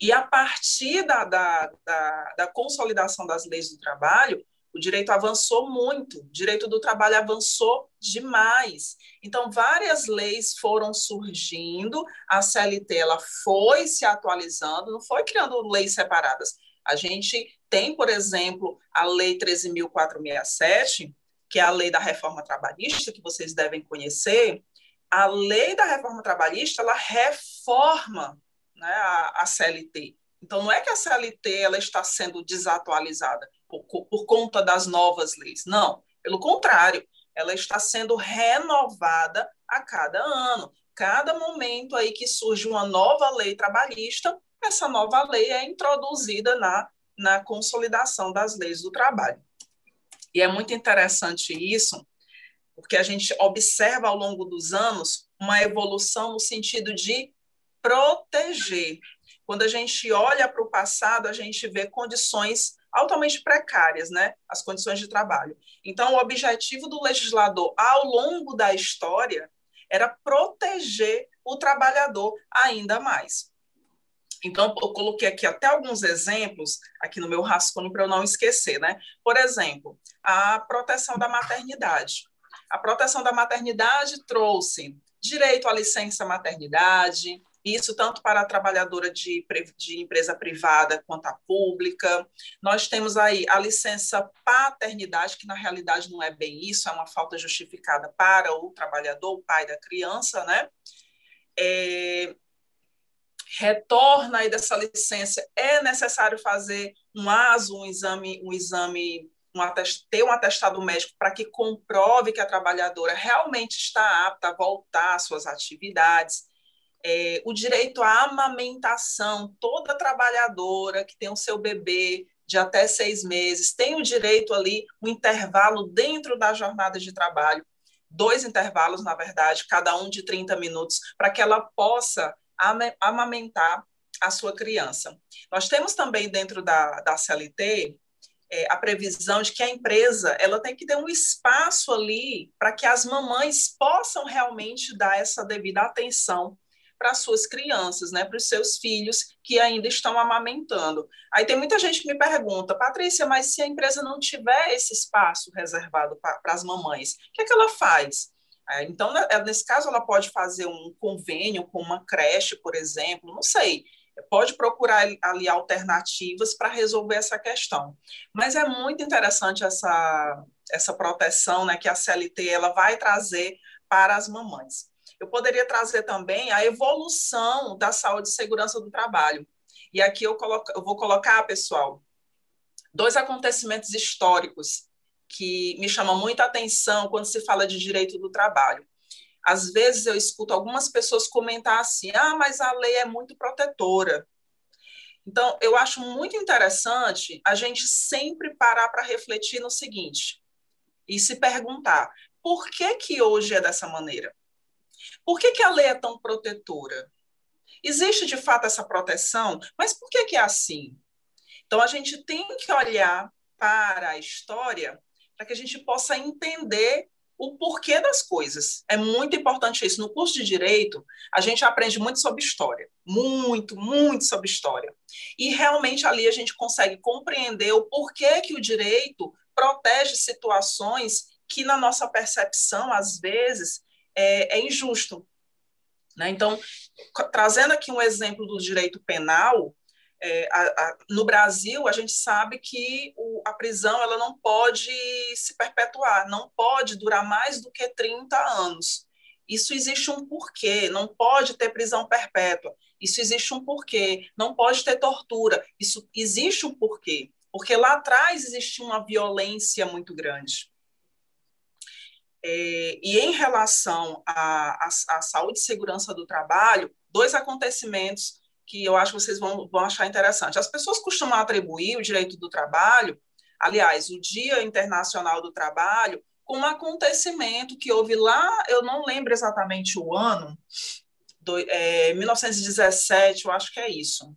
E a partir da, da, da, da consolidação das leis do trabalho, o direito avançou muito, o direito do trabalho avançou demais. Então, várias leis foram surgindo, a CLT ela foi se atualizando, não foi criando leis separadas. A gente tem, por exemplo, a Lei 13.467, que é a lei da reforma trabalhista, que vocês devem conhecer. A lei da reforma trabalhista, ela reforma né, a, a CLT. Então, não é que a CLT ela está sendo desatualizada, por, por conta das novas leis. Não, pelo contrário, ela está sendo renovada a cada ano. Cada momento aí que surge uma nova lei trabalhista, essa nova lei é introduzida na, na consolidação das leis do trabalho. E é muito interessante isso, porque a gente observa ao longo dos anos uma evolução no sentido de proteger. Quando a gente olha para o passado, a gente vê condições altamente precárias, né, as condições de trabalho. Então, o objetivo do legislador ao longo da história era proteger o trabalhador ainda mais. Então, eu coloquei aqui até alguns exemplos aqui no meu rascunho para eu não esquecer, né? Por exemplo, a proteção da maternidade. A proteção da maternidade trouxe direito à licença maternidade, isso tanto para a trabalhadora de, de empresa privada quanto a pública. Nós temos aí a licença paternidade, que na realidade não é bem isso, é uma falta justificada para o trabalhador, o pai da criança, né? É, retorna aí dessa licença, é necessário fazer um ASO, um exame, um exame um atest, ter um atestado médico para que comprove que a trabalhadora realmente está apta a voltar às suas atividades é, o direito à amamentação, toda trabalhadora que tem o seu bebê de até seis meses tem o direito ali, um intervalo dentro da jornada de trabalho, dois intervalos, na verdade, cada um de 30 minutos, para que ela possa amamentar a sua criança. Nós temos também dentro da, da CLT é, a previsão de que a empresa ela tem que ter um espaço ali para que as mamães possam realmente dar essa devida atenção para suas crianças, né, para os seus filhos que ainda estão amamentando. Aí tem muita gente que me pergunta, Patrícia, mas se a empresa não tiver esse espaço reservado para as mamães, o que, é que ela faz? Então, né, nesse caso, ela pode fazer um convênio com uma creche, por exemplo, não sei. Pode procurar ali alternativas para resolver essa questão. Mas é muito interessante essa, essa proteção né, que a CLT ela vai trazer para as mamães. Eu poderia trazer também a evolução da saúde e segurança do trabalho. E aqui eu, coloco, eu vou colocar, pessoal, dois acontecimentos históricos que me chamam muita atenção quando se fala de direito do trabalho. Às vezes eu escuto algumas pessoas comentar assim: ah, mas a lei é muito protetora. Então, eu acho muito interessante a gente sempre parar para refletir no seguinte e se perguntar: por que, que hoje é dessa maneira? Por que, que a lei é tão protetora? Existe de fato essa proteção, mas por que, que é assim? Então a gente tem que olhar para a história para que a gente possa entender o porquê das coisas. É muito importante isso. No curso de direito, a gente aprende muito sobre história, muito, muito sobre história. E realmente ali a gente consegue compreender o porquê que o direito protege situações que na nossa percepção às vezes é, é injusto. Né? Então, trazendo aqui um exemplo do direito penal, é, a, a, no Brasil, a gente sabe que o, a prisão ela não pode se perpetuar, não pode durar mais do que 30 anos. Isso existe um porquê, não pode ter prisão perpétua. Isso existe um porquê, não pode ter tortura. Isso existe um porquê, porque lá atrás existia uma violência muito grande. É, e em relação à, à, saúde e segurança do trabalho, dois acontecimentos que eu acho que vocês vão, vão achar interessante. As pessoas costumam atribuir o direito do trabalho, aliás, o Dia Internacional do Trabalho, com um acontecimento que houve lá, eu não lembro exatamente o ano, do, é, 1917, eu acho que é isso.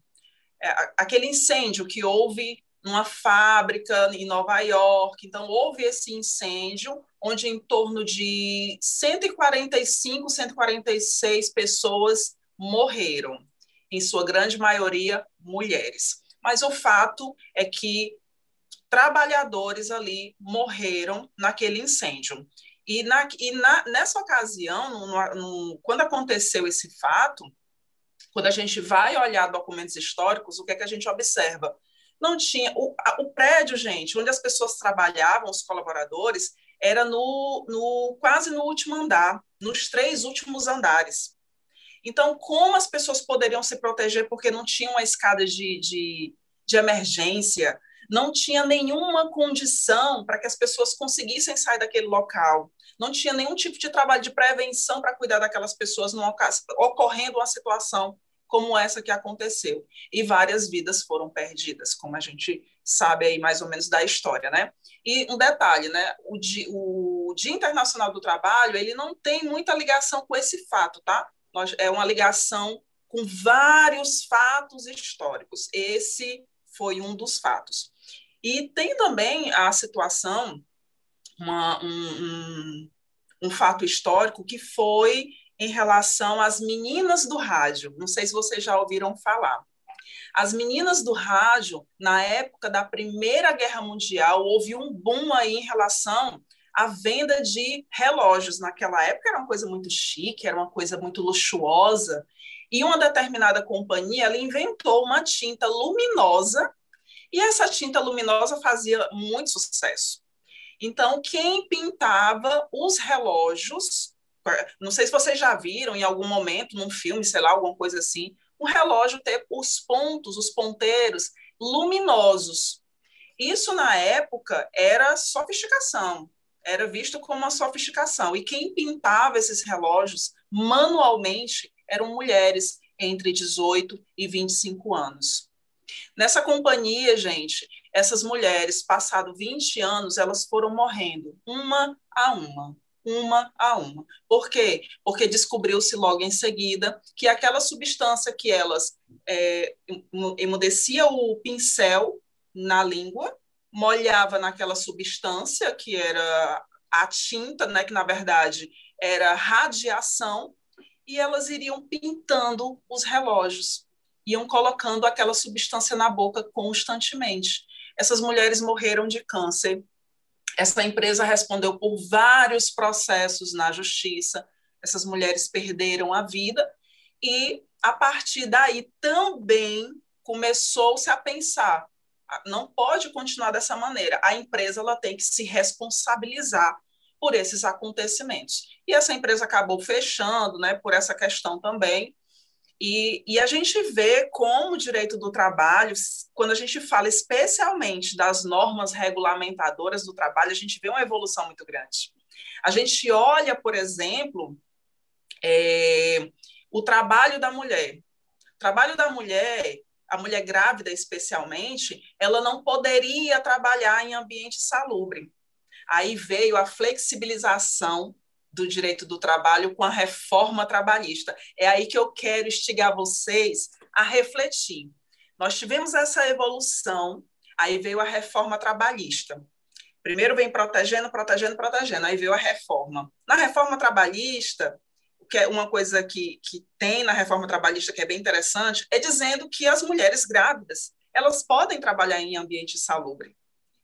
É, aquele incêndio que houve numa fábrica em Nova York. Então, houve esse incêndio, onde em torno de 145, 146 pessoas morreram, em sua grande maioria mulheres. Mas o fato é que trabalhadores ali morreram naquele incêndio. E, na, e na, nessa ocasião, no, no, quando aconteceu esse fato, quando a gente vai olhar documentos históricos, o que é que a gente observa? Não tinha. O, a, o prédio, gente, onde as pessoas trabalhavam, os colaboradores, era no, no quase no último andar, nos três últimos andares. Então, como as pessoas poderiam se proteger porque não tinham uma escada de, de, de emergência, não tinha nenhuma condição para que as pessoas conseguissem sair daquele local, não tinha nenhum tipo de trabalho de prevenção para cuidar daquelas pessoas numa, ocorrendo uma situação como essa que aconteceu. E várias vidas foram perdidas, como a gente sabe aí mais ou menos da história, né? E um detalhe, né? O Dia, o Dia Internacional do Trabalho, ele não tem muita ligação com esse fato, tá? É uma ligação com vários fatos históricos. Esse foi um dos fatos. E tem também a situação, uma, um, um, um fato histórico que foi em relação às meninas do rádio. Não sei se vocês já ouviram falar. As meninas do rádio, na época da Primeira Guerra Mundial, houve um boom aí em relação à venda de relógios. Naquela época era uma coisa muito chique, era uma coisa muito luxuosa. E uma determinada companhia ela inventou uma tinta luminosa e essa tinta luminosa fazia muito sucesso. Então, quem pintava os relógios, não sei se vocês já viram em algum momento, num filme, sei lá, alguma coisa assim, um relógio ter os pontos, os ponteiros luminosos. Isso, na época, era sofisticação, era visto como uma sofisticação. E quem pintava esses relógios manualmente eram mulheres entre 18 e 25 anos. Nessa companhia, gente, essas mulheres, passado 20 anos, elas foram morrendo, uma a uma, uma a uma. Por quê? Porque descobriu-se logo em seguida que aquela substância que elas é, emudecia o pincel na língua, molhava naquela substância que era a tinta, né, que na verdade era radiação, e elas iriam pintando os relógios, iam colocando aquela substância na boca constantemente. Essas mulheres morreram de câncer. Essa empresa respondeu por vários processos na justiça. Essas mulheres perderam a vida e a partir daí também começou-se a pensar não pode continuar dessa maneira. A empresa ela tem que se responsabilizar por esses acontecimentos. E essa empresa acabou fechando, né, por essa questão também. E, e a gente vê como o direito do trabalho, quando a gente fala especialmente das normas regulamentadoras do trabalho, a gente vê uma evolução muito grande. A gente olha, por exemplo, é, o trabalho da mulher. O trabalho da mulher, a mulher grávida especialmente, ela não poderia trabalhar em ambiente salubre. Aí veio a flexibilização do direito do trabalho com a reforma trabalhista. É aí que eu quero instigar vocês a refletir. Nós tivemos essa evolução, aí veio a reforma trabalhista. Primeiro vem protegendo, protegendo, protegendo, aí veio a reforma. Na reforma trabalhista, que é uma coisa que, que tem na reforma trabalhista que é bem interessante, é dizendo que as mulheres grávidas, elas podem trabalhar em ambiente salubre.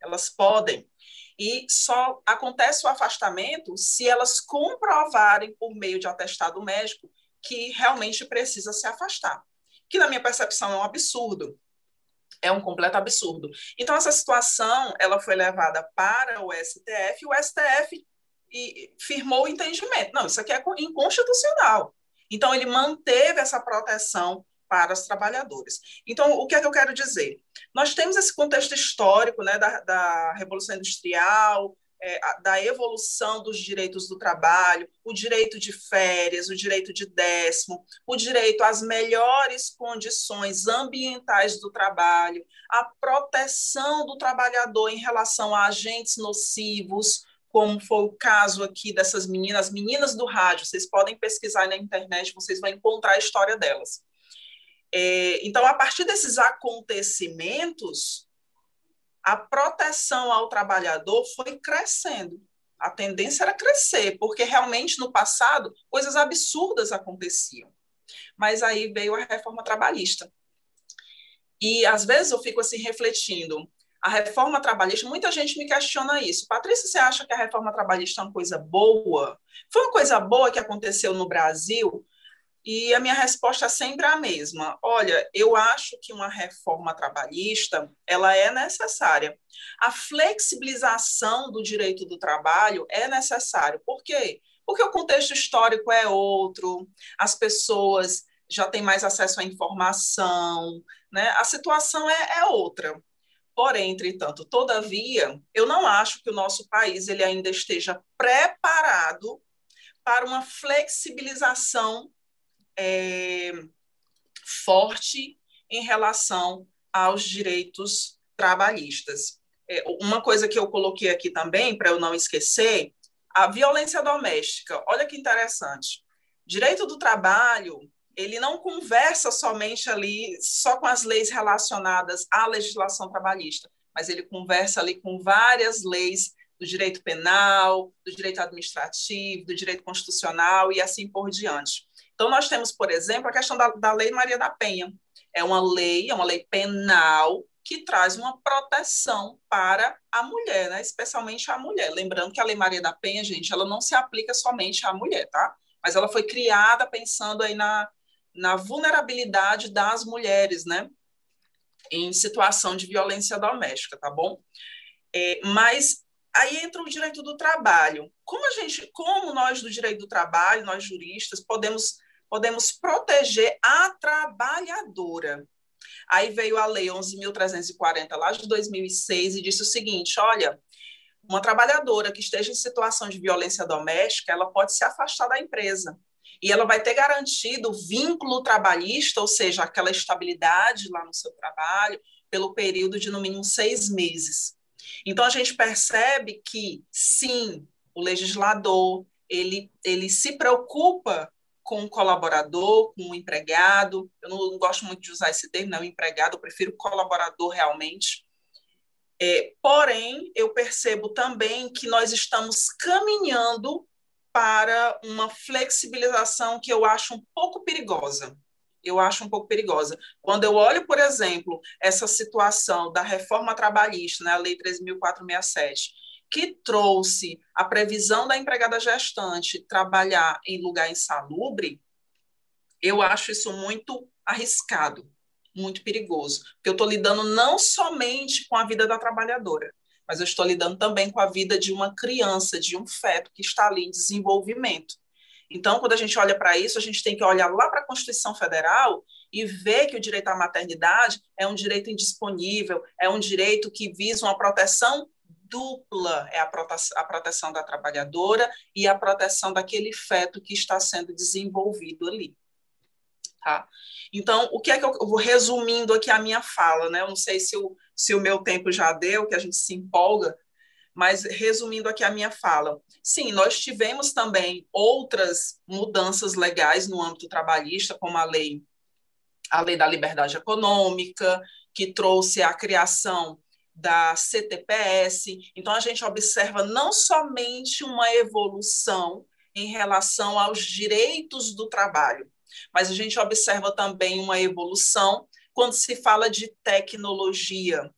Elas podem e só acontece o afastamento se elas comprovarem por meio de atestado médico que realmente precisa se afastar, que na minha percepção é um absurdo. É um completo absurdo. Então essa situação, ela foi levada para o STF, e o STF firmou o entendimento. Não, isso aqui é inconstitucional. Então ele manteve essa proteção para os trabalhadores. Então, o que é que eu quero dizer? Nós temos esse contexto histórico né, da, da Revolução Industrial, é, da evolução dos direitos do trabalho, o direito de férias, o direito de décimo, o direito às melhores condições ambientais do trabalho, a proteção do trabalhador em relação a agentes nocivos, como foi o caso aqui dessas meninas, meninas do rádio, vocês podem pesquisar na internet, vocês vão encontrar a história delas. É, então, a partir desses acontecimentos, a proteção ao trabalhador foi crescendo. A tendência era crescer, porque realmente no passado coisas absurdas aconteciam. Mas aí veio a reforma trabalhista. E às vezes eu fico assim refletindo, a reforma trabalhista, muita gente me questiona isso. Patrícia, você acha que a reforma trabalhista é uma coisa boa? Foi uma coisa boa que aconteceu no Brasil? E a minha resposta é sempre a mesma. Olha, eu acho que uma reforma trabalhista, ela é necessária. A flexibilização do direito do trabalho é necessário. Por quê? Porque o contexto histórico é outro, as pessoas já têm mais acesso à informação, né? A situação é, é outra. Porém, entretanto, todavia, eu não acho que o nosso país ele ainda esteja preparado para uma flexibilização é, forte em relação aos direitos trabalhistas. É, uma coisa que eu coloquei aqui também, para eu não esquecer, a violência doméstica. Olha que interessante. Direito do trabalho, ele não conversa somente ali só com as leis relacionadas à legislação trabalhista, mas ele conversa ali com várias leis do direito penal, do direito administrativo, do direito constitucional e assim por diante. Então, nós temos, por exemplo, a questão da, da Lei Maria da Penha. É uma lei, é uma lei penal que traz uma proteção para a mulher, né? especialmente a mulher. Lembrando que a Lei Maria da Penha, gente, ela não se aplica somente à mulher, tá? Mas ela foi criada pensando aí na, na vulnerabilidade das mulheres, né? Em situação de violência doméstica, tá bom? É, mas aí entra o direito do trabalho. Como a gente, como nós do direito do trabalho, nós juristas, podemos podemos proteger a trabalhadora? Aí veio a lei 11.340 lá de 2006 e disse o seguinte: olha, uma trabalhadora que esteja em situação de violência doméstica, ela pode se afastar da empresa. E ela vai ter garantido o vínculo trabalhista, ou seja, aquela estabilidade lá no seu trabalho, pelo período de no mínimo seis meses. Então a gente percebe que sim, o legislador ele, ele se preocupa com o colaborador, com o empregado. Eu não, gosto muito de usar esse termo, não, empregado, eu prefiro colaborador realmente. É, porém, eu percebo também que nós estamos caminhando para uma flexibilização que eu acho um pouco perigosa. Eu acho um pouco perigosa. Quando eu olho, por exemplo, essa situação da reforma trabalhista, né, a Lei 3.467, que trouxe a previsão da empregada gestante trabalhar em lugar insalubre, eu acho isso muito arriscado muito perigoso, porque eu estou lidando não somente com a vida da trabalhadora, mas eu estou lidando também com a vida de uma criança, de um feto que está ali em desenvolvimento. Então, quando a gente olha para isso, a gente tem que olhar lá para a Constituição Federal e ver que o direito à maternidade é um direito indisponível, é um direito que visa uma proteção dupla, é a proteção, da trabalhadora e a proteção daquele feto que está sendo desenvolvido ali. Tá? Então, o que é que eu, eu vou resumindo aqui a minha fala, né? Eu não sei se o, se o meu tempo já deu, que a gente se empolga, mas resumindo aqui a minha fala. Sim, nós tivemos também outras mudanças legais no âmbito trabalhista, como a lei, a lei da liberdade econômica, que trouxe a criação da CTPS. Então, a gente observa não somente uma evolução em relação aos direitos do trabalho, mas a gente observa também uma evolução quando se fala de tecnologia.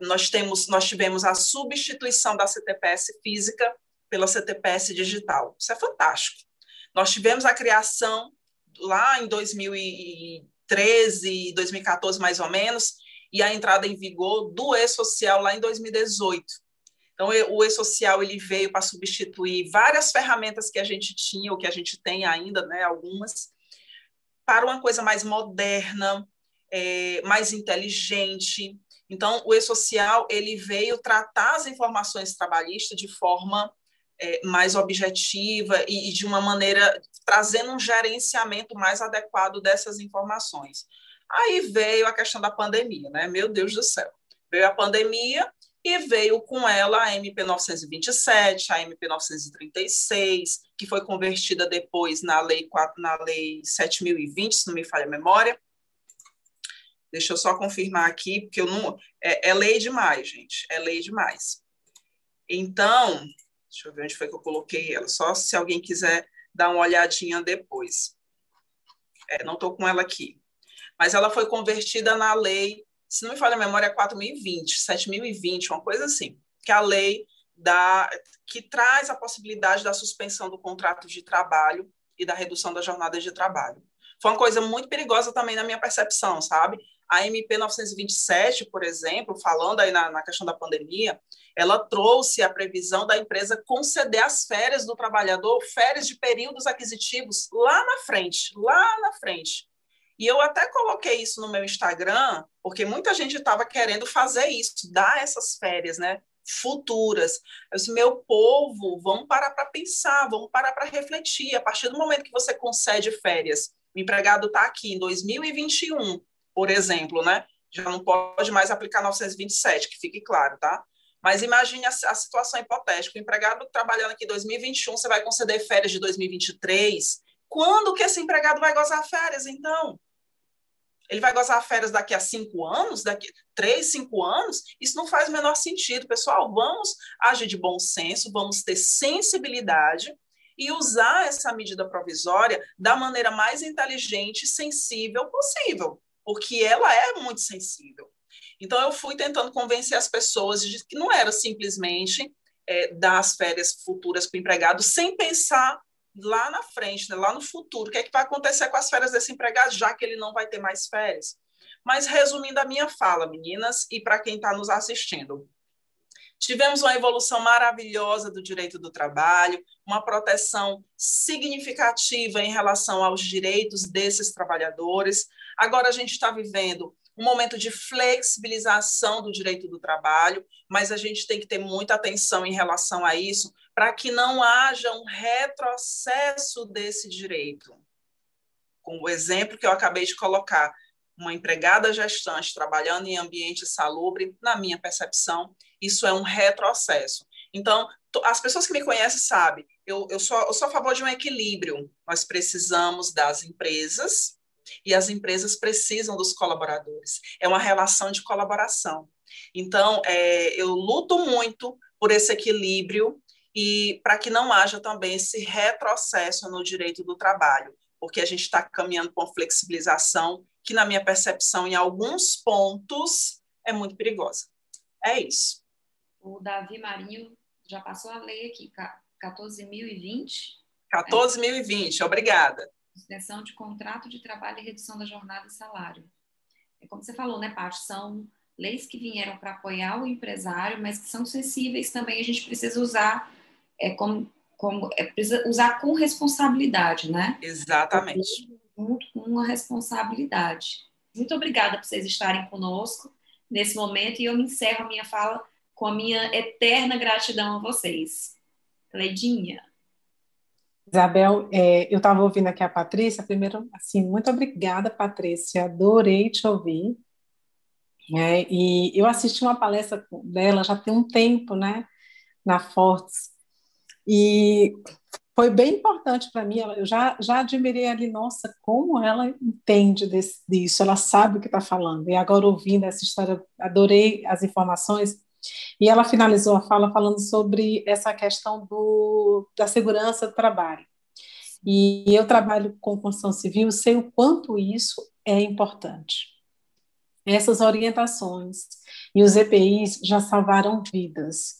Nós, temos, nós tivemos a substituição da CTPS física pela CTPS digital. Isso é fantástico. Nós tivemos a criação lá em 2013, 2014 mais ou menos, e a entrada em vigor do e-social lá em 2018. Então, o e-social ele veio para substituir várias ferramentas que a gente tinha, ou que a gente tem ainda, né, algumas, para uma coisa mais moderna, é, mais inteligente. Então, o e-social ele veio tratar as informações trabalhistas de forma é, mais objetiva e, e, de uma maneira trazendo um gerenciamento mais adequado dessas informações. Aí veio a questão da pandemia, né? Meu Deus do céu. Veio a pandemia e veio com ela a MP 927, a MP 936, que foi convertida depois na lei, na lei 7020, se não me falha a memória. Deixa eu só confirmar aqui, porque eu não. É, é lei demais, gente. É lei demais. Então, deixa eu ver onde foi que eu coloquei ela, só se alguém quiser dar uma olhadinha depois. É, não estou com ela aqui. Mas ela foi convertida na lei se não me falha a memória, é 4020, 7020, uma coisa assim, que é a lei da, que traz a possibilidade da suspensão do contrato de trabalho e da redução da jornada de trabalho. Foi uma coisa muito perigosa também na minha percepção, sabe? A MP 927, por exemplo, falando aí na, na questão da pandemia, ela trouxe a previsão da empresa conceder as férias do trabalhador, férias de períodos aquisitivos lá na frente, lá na frente. E eu até coloquei isso no meu Instagram, porque muita gente estava querendo fazer isso, dar essas férias, né? Futuras. Eu disse, meu povo, vamos parar para pensar, vamos parar para refletir. A partir do momento que você concede férias, o empregado está aqui em 2021, por exemplo, né? Já não pode mais aplicar 927, que fique claro, tá? Mas imagine a, a situação hipotética. O empregado trabalhando aqui em 2021, você vai conceder férias de 2023. Quando que esse empregado vai gozar férias, então? Ele vai gozar férias daqui a cinco anos, daqui três, cinco anos? Isso não faz o menor sentido, pessoal. Vamos agir de bom senso, vamos ter sensibilidade e usar essa medida provisória da maneira mais inteligente e sensível possível, porque ela é muito sensível. Então, eu fui tentando convencer as pessoas de que não era simplesmente é, dar as férias futuras para o empregado sem pensar lá na frente, né, lá no futuro, o que, é que vai acontecer com as férias desse empregado, já que ele não vai ter mais férias. Mas resumindo a minha fala, meninas, e para quem está nos assistindo, Tivemos uma evolução maravilhosa do direito do trabalho, uma proteção significativa em relação aos direitos desses trabalhadores. Agora a gente está vivendo um momento de flexibilização do direito do trabalho, mas a gente tem que ter muita atenção em relação a isso, para que não haja um retrocesso desse direito. Com o exemplo que eu acabei de colocar, uma empregada gestante trabalhando em ambiente salubre, na minha percepção, isso é um retrocesso. Então, as pessoas que me conhecem sabem, eu, eu, sou, eu sou a favor de um equilíbrio. Nós precisamos das empresas e as empresas precisam dos colaboradores. É uma relação de colaboração. Então, é, eu luto muito por esse equilíbrio e para que não haja também esse retrocesso no direito do trabalho, porque a gente está caminhando com flexibilização que, na minha percepção, em alguns pontos, é muito perigosa. É isso. O Davi Marinho já passou a lei aqui, 14.020. 14.020, obrigada. Extensão de contrato de trabalho e redução da jornada e salário. É como você falou, né, Paty? São leis que vieram para apoiar o empresário, mas que são sensíveis também. A gente precisa usar é, como, como é, precisa usar com responsabilidade, né? Exatamente. Junto com uma responsabilidade. Muito obrigada por vocês estarem conosco nesse momento e eu me encerro a minha fala com a minha eterna gratidão a vocês. Cleidinha. Isabel, é, eu estava ouvindo aqui a Patrícia, primeiro, assim, muito obrigada, Patrícia, adorei te ouvir, né, e eu assisti uma palestra dela já tem um tempo, né, na Fortes, e foi bem importante para mim, eu já, já admirei ali, nossa, como ela entende desse, disso, ela sabe o que está falando, e agora ouvindo essa história, adorei as informações, e ela finalizou a fala falando sobre essa questão do, da segurança do trabalho. E eu trabalho com construção civil, sei o quanto isso é importante. Essas orientações e os EPIs já salvaram vidas.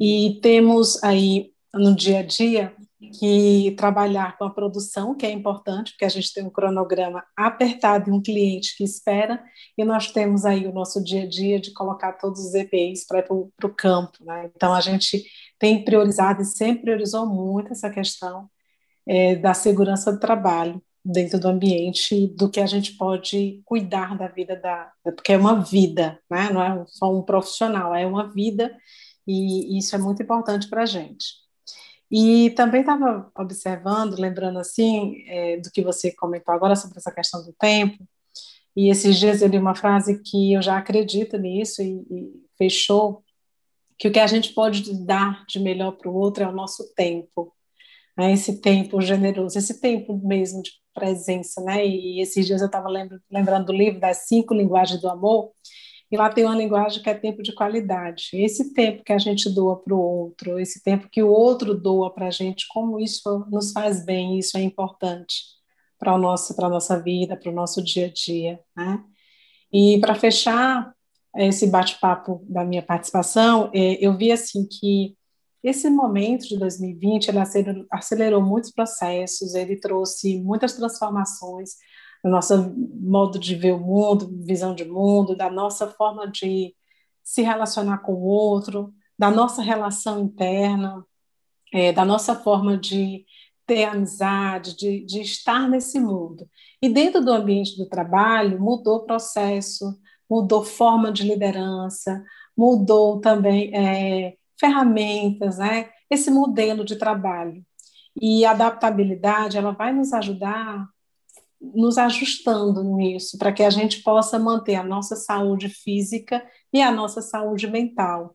E temos aí no dia a dia que trabalhar com a produção, que é importante, porque a gente tem um cronograma apertado e um cliente que espera, e nós temos aí o nosso dia a dia de colocar todos os EPIs para o campo. Né? Então, a gente tem priorizado e sempre priorizou muito essa questão é, da segurança do trabalho dentro do ambiente, do que a gente pode cuidar da vida da, porque é uma vida, né? não é só um profissional, é uma vida, e isso é muito importante para a gente. E também estava observando, lembrando assim, é, do que você comentou agora sobre essa questão do tempo, e esses dias eu li uma frase que eu já acredito nisso e, e fechou, que o que a gente pode dar de melhor para o outro é o nosso tempo, né? esse tempo generoso, esse tempo mesmo de presença, né? E esses dias eu estava lembrando do livro das cinco linguagens do amor, e lá tem uma linguagem que é tempo de qualidade. Esse tempo que a gente doa para o outro, esse tempo que o outro doa para a gente, como isso nos faz bem, isso é importante para a nossa, vida, para o nosso dia a dia. Né? E para fechar esse bate-papo da minha participação, é, eu vi assim que esse momento de 2020 ele acelerou, acelerou muitos processos, ele trouxe muitas transformações do nosso modo de ver o mundo, visão de mundo, da nossa forma de se relacionar com o outro, da nossa relação interna, é, da nossa forma de ter amizade, de, de estar nesse mundo. E dentro do ambiente do trabalho, mudou o processo, mudou forma de liderança, mudou também é, ferramentas, né? esse modelo de trabalho. E a adaptabilidade, ela vai nos ajudar nos ajustando nisso, para que a gente possa manter a nossa saúde física e a nossa saúde mental.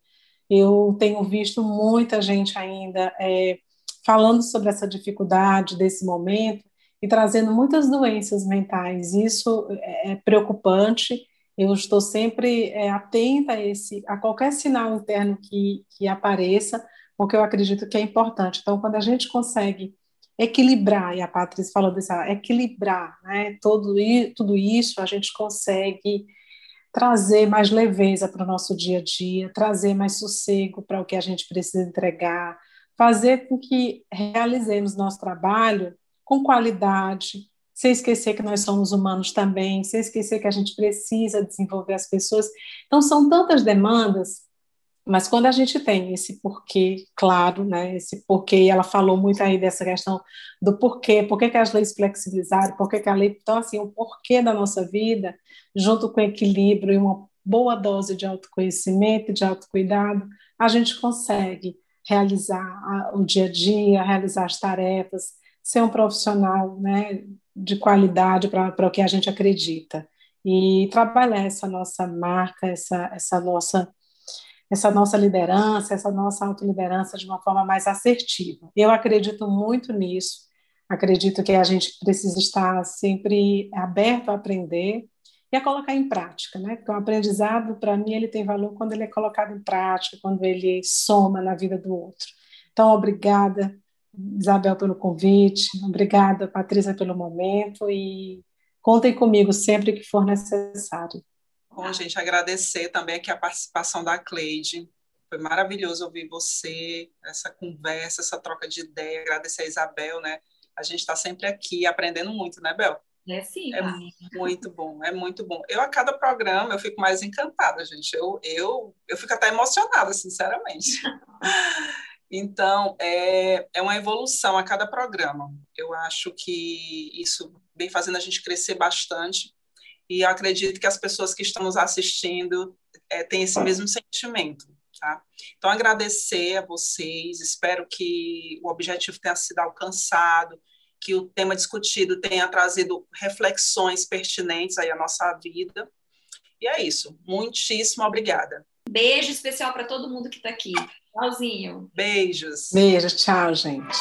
Eu tenho visto muita gente ainda é, falando sobre essa dificuldade desse momento e trazendo muitas doenças mentais. Isso é, é preocupante. Eu estou sempre é, atenta a, esse, a qualquer sinal interno que, que apareça, porque eu acredito que é importante. Então, quando a gente consegue equilibrar, e a Patrícia falou disso, equilibrar né, todo, tudo isso, a gente consegue trazer mais leveza para o nosso dia a dia, trazer mais sossego para o que a gente precisa entregar, fazer com que realizemos nosso trabalho com qualidade, sem esquecer que nós somos humanos também, sem esquecer que a gente precisa desenvolver as pessoas. Então, são tantas demandas, mas quando a gente tem esse porquê, claro, né, esse porquê, e ela falou muito aí dessa questão do porquê, por que as leis flexibilizaram, por que a lei, então, assim, o porquê da nossa vida, junto com equilíbrio e uma boa dose de autoconhecimento, de autocuidado, a gente consegue realizar o dia a dia, realizar as tarefas, ser um profissional né, de qualidade para o que a gente acredita. E trabalhar essa nossa marca, essa, essa, nossa, essa nossa liderança, essa nossa autoliderança de uma forma mais assertiva. Eu acredito muito nisso, acredito que a gente precisa estar sempre aberto a aprender e a colocar em prática, né? Porque o aprendizado, para mim, ele tem valor quando ele é colocado em prática, quando ele soma na vida do outro. Então, obrigada Isabel, pelo convite. Obrigada, Patrícia, pelo momento. E contem comigo sempre que for necessário. Bom, gente, agradecer também aqui a participação da Cleide. Foi maravilhoso ouvir você, essa conversa, essa troca de ideia. Agradecer a Isabel, né? A gente está sempre aqui aprendendo muito, né, Bel? É sim. É muito bom, é muito bom. Eu, a cada programa, eu fico mais encantada, gente. Eu, eu, eu fico até emocionada, sinceramente. Então, é, é uma evolução a cada programa. Eu acho que isso vem fazendo a gente crescer bastante e acredito que as pessoas que estão nos assistindo é, têm esse mesmo sentimento. Tá? Então, agradecer a vocês, espero que o objetivo tenha sido alcançado, que o tema discutido tenha trazido reflexões pertinentes aí à nossa vida. E é isso. Muitíssimo obrigada. Beijo especial para todo mundo que está aqui. Tchauzinho. Beijos. Beijos, tchau, gente.